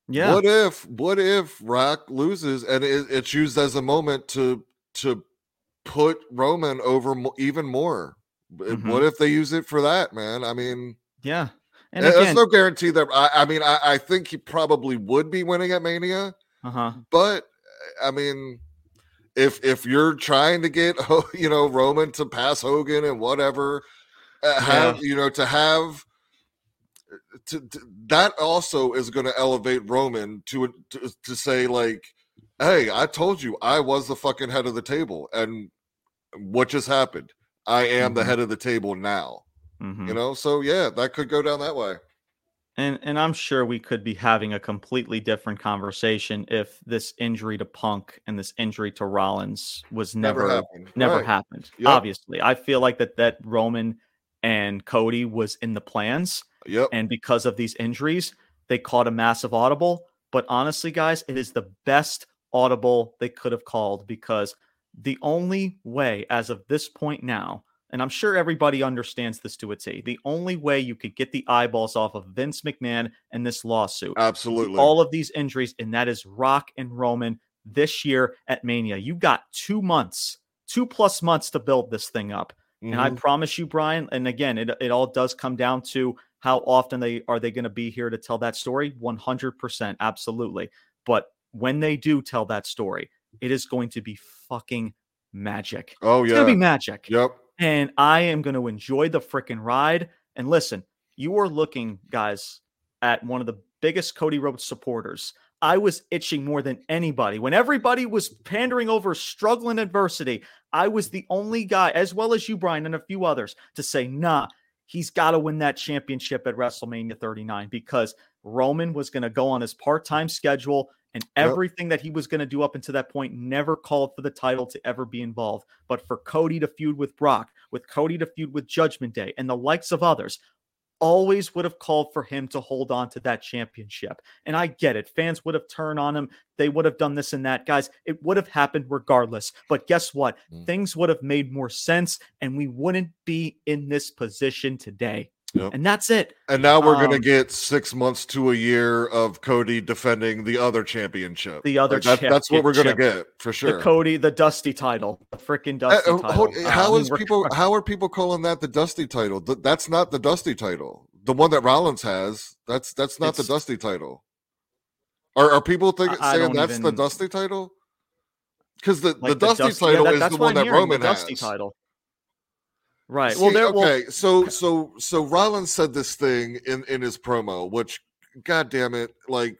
Yeah. What if what if Rock loses and it, it's used as a moment to to put Roman over mo- even more? Mhm. What if they use it for that, man? I mean, yeah. And and there's no guarantee that I, I mean I, I think he probably would be winning at Mania, uh-huh. but I mean if if you're trying to get you know Roman to pass Hogan and whatever, uh, have you know to have to, to- that also is going to elevate Roman to, to to say like, hey, I told you I was the fucking head of the table, and what just happened? I am the Mhm. head of the table now. mhm. You know, so yeah, that could go down that way. And and I'm sure we could be having a completely different conversation if this injury to Punk and this injury to Rollins was never never, happened. Right. happened. Yep. Obviously, I feel like that that Roman and Cody was in the plans, Yep. and because of these injuries, they caught a massive audible. But honestly, guys, it is the best audible they could have called because the only way, as of this point now, and I'm sure everybody understands this to a T, the only way you could get the eyeballs off of Vince McMahon and this lawsuit, Absolutely. all of these injuries, and that is Rock and Roman this year at Mania. You got two months, two plus months to build this thing up. And I Mhm. promise you, Brian, and again, it, it all does come down to how often they are they going to be here to tell that story? 100%, absolutely. But when they do tell that story, it is going to be fucking magic. oh It's yeah. going to be magic. Yep. And I am going to enjoy the freaking ride. And listen, you are looking, guys, at one of the biggest Cody Rhodes supporters. I was itching more than anybody. When everybody was pandering over struggling adversity, I was the only guy, as well as you, Brian, and a few others, to say, nah, he's got to win that championship at WrestleMania 39 because Roman was going to go on his part time schedule and Yep. everything that he was going to do up until that point never called for the title to ever be involved. But for Cody to feud with Brock, with Cody to feud with Judgment Day, and the likes of others, always would have called for him to hold on to that championship. And I get it. Fans would have turned on him. They would have done this and that. Guys, it would have happened regardless. But guess what? Mm. Things would have made more sense and we wouldn't be in this position today. Yep. And that's it. And now we're gonna Um, get six months to a year of Cody defending the other championship. The other Like, that- that's what we're gonna get for sure. The Cody, the Dusty title, the freaking Uh, Dusty uh, title. hold- Uh, how I mean, is people? How are people calling that the Dusty title? Th- that's not the Dusty title. The one that Rollins has. That's that's not the Dusty title. Are are people thinking I- I saying don't that's the Dusty title? Because the, like the Dusty yeah, title that- is the one that hearing, the Roman Dusty has. title. Right. See, well, there. Well, okay, so so so Rollins said this thing in in his promo, which, god damn it, like,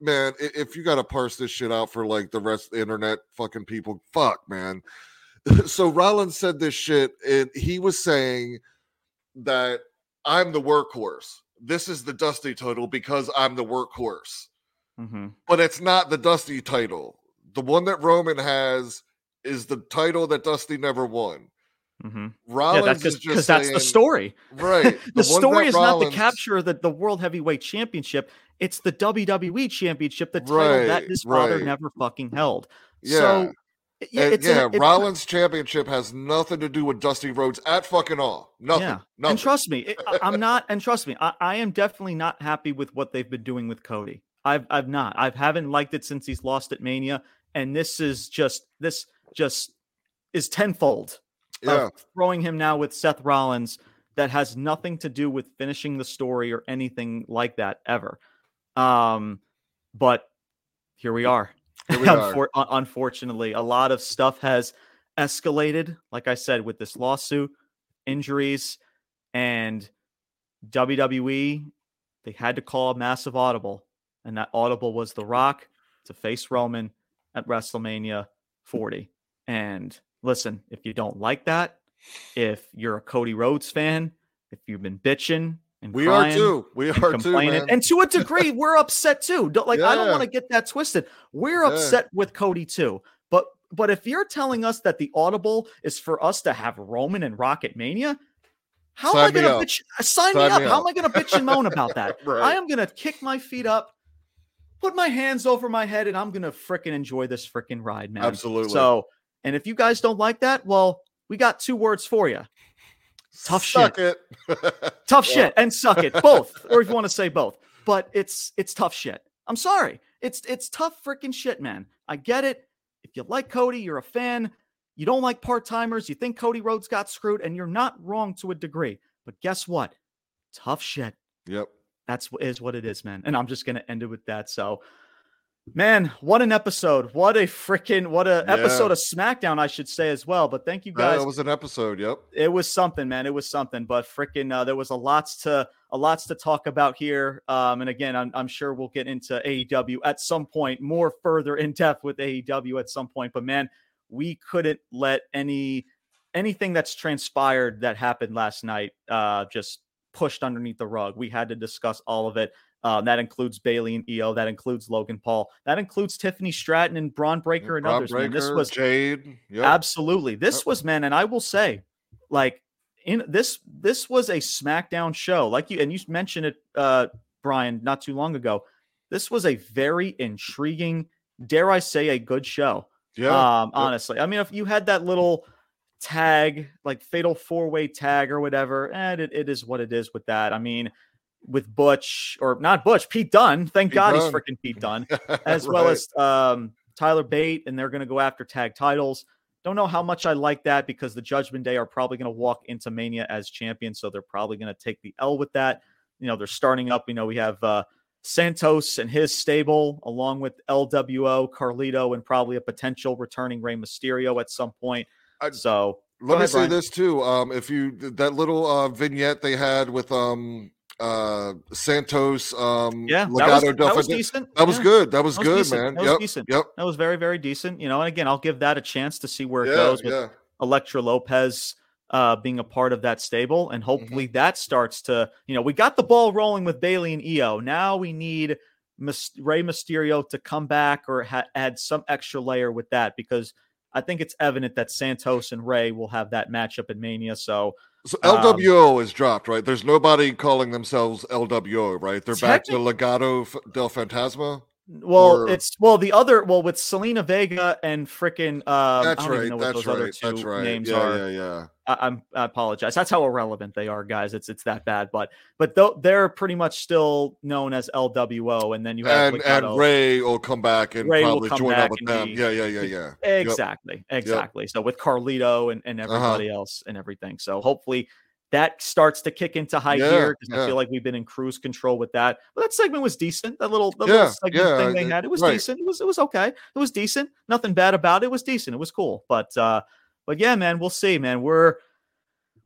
man, if you got to parse this shit out for like the rest of the internet, fucking people, fuck, man. so Rollins said this shit, and he was saying that I'm the workhorse. This is the Dusty title because I'm the workhorse, mhm. but it's not the Dusty title. the one that Roman has is the title that Dusty never won. Mm-hmm. Rollins yeah, that's because that's the story. right? the one story is not the capture of the, the world heavyweight championship. It's the WWE championship, the title that his father right. never fucking held. Yeah, So yeah, and it's an- yeah. it's- Rollins championship has nothing to do with Dusty Rhodes at fucking all. Nothing. Yeah. Nothing. And trust me, it, I'm not. And trust me, I, I am definitely not happy with what they've been doing with Cody. I've I've not. I haven't liked it since he's lost at Mania, and this is just this just is tenfold yeah. throwing him now with Seth Rollins that has nothing to do with finishing the story or anything like that ever. Um, but here we are. Here we are. Unfortunately, a lot of stuff has escalated. Like I said, with this lawsuit, injuries, and WWE, they had to call a massive audible, and that audible was The Rock to face Roman at WrestleMania 40. And listen, if you don't like that, if you're a Cody Rhodes fan, if you've been bitching and We are too. We and are too, complaining, man. and to a degree, we're upset too. Don't, like I don't want to get that twisted. We're Yeah. upset with Cody too. But but if you're telling us that the audible is for us to have Roman and Rocket Mania, how Sign am I going to bitch? uh, Sign, me up. me How up. am I going to bitch and moan about that? Right. I am going to kick my feet up, put my hands over my head, and I'm going to freaking enjoy this freaking ride, man. Absolutely. So, and if you guys don't like that, well, we got two words for you: tough Suck it. tough Yeah. shit and suck it. Both or if you want to say both. But it's it's tough shit. I'm sorry. It's it's tough freaking shit man. I get it. If you like cody you're a fan. You don't like part-timers. You think cody rhodes got screwed and you're not wrong to a degree. But guess what? Tough shit. Yep. that's is what it is man. And i'm just gonna end it with that. So man what an episode what a freaking what a Yeah. episode of smackdown i should say as well but thank you guys. That was an episode. Yep. it was something, man. It was something. But freaking, uh, there was a lots to a lots to talk about here. Um, and again, I'm, I'm sure we'll get into AEW at some point, more further in depth with AEW at some point. But man, we couldn't let any anything that's transpired that happened last night uh, just pushed underneath the rug. We had to discuss all of it. Um, that includes Bayley and Iyo. That includes Logan Paul. That includes Tiffany Stratton and Bron Breakker and Bron others. man. This was Jade. Yep. Absolutely. This Yep. was man, and I will say, like in this, this was a SmackDown show. Like you and you mentioned it, uh, Brian, not too long ago. This was a very intriguing, dare I say, a good show. Yeah. Um, honestly. I mean, if you had that little tag, like fatal four-way tag or whatever, and it, it is what it is with that. I mean, with Butch or not Butch, Pete Dunne. Thank Pete God Dunne. he's freaking Pete Dunne as well as um, Tyler Bate, and they're going to go after tag titles. Don't know how much I like that because the Judgment Day are probably going to walk into Mania as champions, so they're probably going to take the L with that. You know, they're starting up. You know, we have uh, Santos and his stable, along with LWO, Carlito, and probably a potential returning Rey Mysterio at some point. I- so Let me ahead, say Brian. this too. Um, if you that little uh, vignette they had with um uh Santos um yeah, that was, that was decent. that was Yeah, good. That was that was good, decent. man. That was yep. decent. Yep. That was very, very decent. You know, and again, I'll give that a chance to see where it Yeah, goes with yeah. Elektra Lopez uh, being a part of that stable, and Mm-hmm. hopefully that starts to, you know, we got the ball rolling with Bayley and Iyo. Now we need Rey Mysterio to come back or ha- add some extra layer with that because I think it's evident that Santos and Rey will have that matchup in Mania. So So Um, LWO is dropped, right? There's nobody calling themselves LWO, right? They're back to Legado del Fantasma. Well, Or- it's well the other well with Zelina Vega and frickin' um, I don't even right. know what That's those other two That's right. names yeah, are. yeah, yeah. I, I'm I apologize. That's how irrelevant they are, guys. It's it's that bad. But but though they're pretty much still known as LWO, and then you have And and Rey will come back and Rey probably join up with them. be- Yeah, yeah, yeah, yeah. Yep. Exactly, exactly. So with Carlito and, and Uh-huh. everybody else and everything. So hopefully that starts to kick into high Yeah, gear because I feel like we've been in cruise control with that. But that segment was decent. That little, the Yeah, little segment yeah, thing they uh, had, it was right. decent. It was it was okay. It was decent. Nothing bad about it. It was decent. It was cool. But uh, but yeah, man, we'll see, man. We're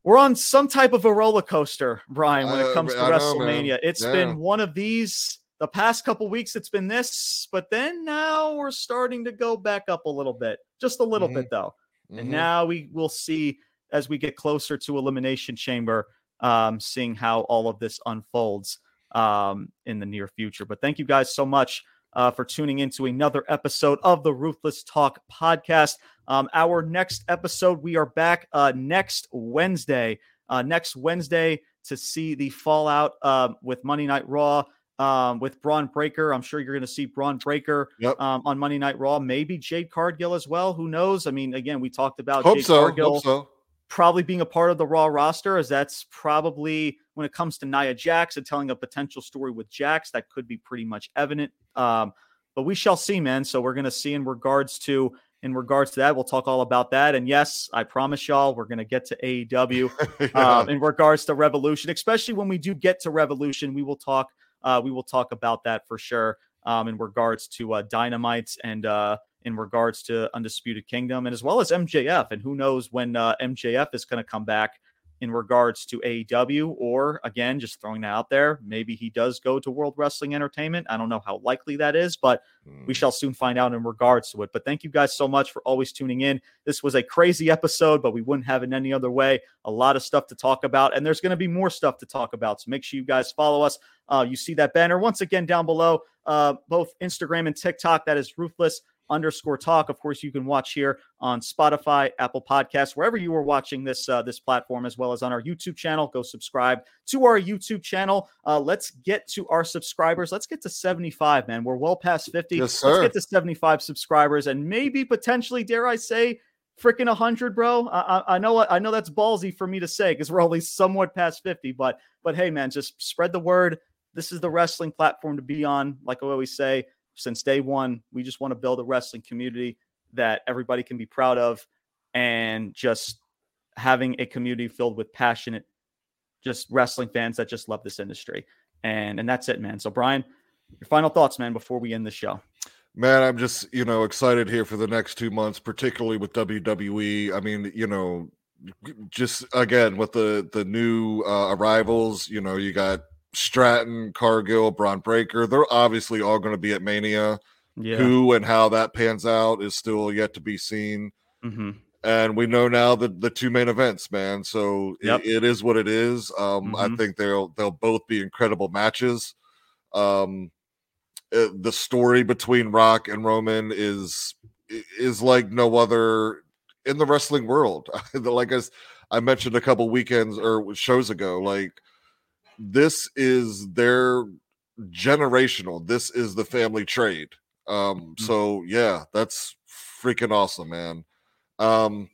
we're on some type of a roller coaster, Brian, when it Uh, comes to I know. WrestleMania. It's Yeah. been one of these the past couple weeks it's been this, but then now we're starting to go back up a little bit. Just a little Mhm. bit though. And now we will see as we get closer to Elimination Chamber, um, seeing how all of this unfolds um, in the near future. But thank you guys so much uh, for tuning into another episode of the Ruthless Talk podcast. Um, our next episode, we are back uh, next Wednesday. Uh, next Wednesday to see the fallout um, with Monday Night Raw um, with Bron Breakker. I'm sure you're going to see Bron Breakker Yep. um, on Monday Night Raw. Maybe Jade Cargill as well. Who knows? I mean, again, we talked about Hope Jade so. Cargill Hope so. Probably being a part of the Raw roster, as that's probably when it comes to Nia Jax and telling a potential story with Jax, that could be pretty much evident. Um, but we shall see, man. So we're going to see in regards to in regards to that. We'll talk all about that. And yes, I promise y'all, we're going to get to AEW Yeah. um, in regards to Revolution, especially when we do get to Revolution. We will talk. Uh, we will talk about that for sure. Um, in regards to uh, Dynamites and uh, in regards to Undisputed Kingdom, and as well as MJF. And who knows when uh, MJF is going to come back in regards to AEW, or again, just throwing that out there, maybe he does go to World Wrestling Entertainment. I don't know how likely that is, but we shall soon find out in regards to it. But thank you guys so much for always tuning in. This was a crazy episode, but we wouldn't have it any other way. A lot of stuff to talk about, and there's going to be more stuff to talk about. So make sure you guys follow us. Uh, you see that banner once again down below, uh, both Instagram and TikTok. That is ruthless underscore talk. Of course, you can watch here on Spotify, Apple Podcasts, wherever you are watching this uh, this platform, as well as on our YouTube channel. Go subscribe to our YouTube channel. Uh, let's get to our subscribers. Let's get to 75, man. We're well past 50. Yes, Let's sir. get to 75 subscribers and maybe potentially, dare I say, freaking 100, bro. I, I, I know I know that's ballsy for me to say because we're only somewhat past 50, but but hey, man, just spread the word. This is the wrestling platform to be on. Like I always say, since day one, we just want to build a wrestling community that everybody can be proud of and just having a community filled with passionate just wrestling fans that just love this industry. And and that's it, man. So Brian, your final thoughts, man, before we end the show. Man, I'm just, you know, excited here for the next two months, particularly with WWE. I mean, you know, just again with the the new uh, arrivals, you know, you got Stratton, Cargill, Bron Breakker. They're obviously all going to be at Mania. Yeah. Who and how that pans out is still yet to be seen. hmm And we know now the the two main events, man. So it- it is what it is. Um, I Mhm. think they'll they'll both be incredible matches. Um, uh, the story between Rock and Roman is is like no other in the wrestling world. like as I mentioned a couple weekends or shows ago, like this is their generational. This is the family trade. Um, Mhm. so yeah, that's freaking awesome, man. Um,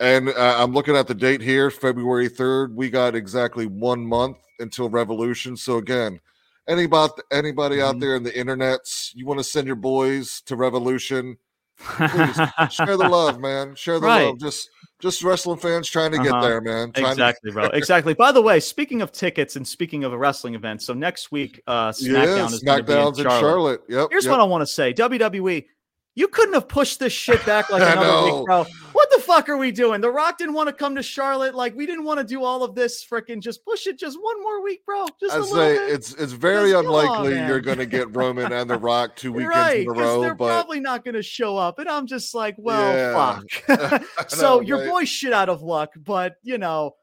and uh, I'm looking at the date here, February 3rd. We got exactly one month until Revolution. So again, anybody anybody out Mhm. there in the internets, you want to send your boys to Revolution, please share the love, man. Share the Right. love. Just just wrestling fans trying to Uh-huh. get there, man. Trying exactly, bro. Exactly. By the way, speaking of tickets and speaking of a wrestling event, so next week, uh, SmackDown yeah, is to in SmackDown's in Charlotte. Charlotte. Yep. Here's yep. what I want to say: WWE, you couldn't have pushed this shit back like another week, bro. What the fuck are we doing? The Rock didn't want to come to Charlotte. Like we didn't want to do all of this. Freaking just push it just one more week, bro. Just a I little say bit. it's it's very Just come on, unlikely you're going to get Roman and The Rock two weekends right, in a row, they're but probably not going to show up, and I'm just like, well, Yeah. fuck. So know, your right? boy's shit out of luck, but you know,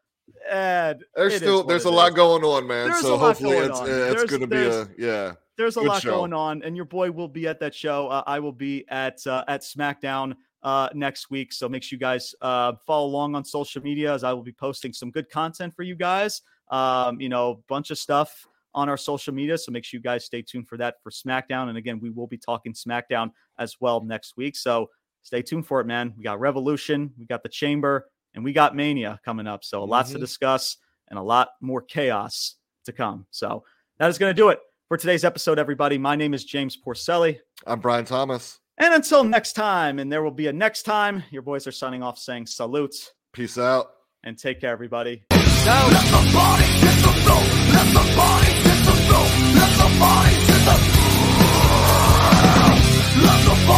and there's still there's a lot going on, man. There's so hopefully it's on. it's There's- going to be a yeah. There's a Good lot show. going on, and your boy will be at that show. Uh, I will be at uh, at SmackDown uh, next week, so make sure you guys uh, follow along on social media as I will be posting some good content for you guys. Um, you know, a bunch of stuff on our social media, so make sure you guys stay tuned for that for SmackDown. And again, we will be talking SmackDown as well next week, so stay tuned for it, man. We got Revolution, we got the Chamber, and we got Mania coming up. So lots to Mhm. discuss and a lot more chaos to come. So that is going to do it for today's episode, everybody. My name is James Porcelli. I'm Brian Thomas. And until next time, and there will be a next time, your boys are signing off saying salute Peace out. and take care, everybody.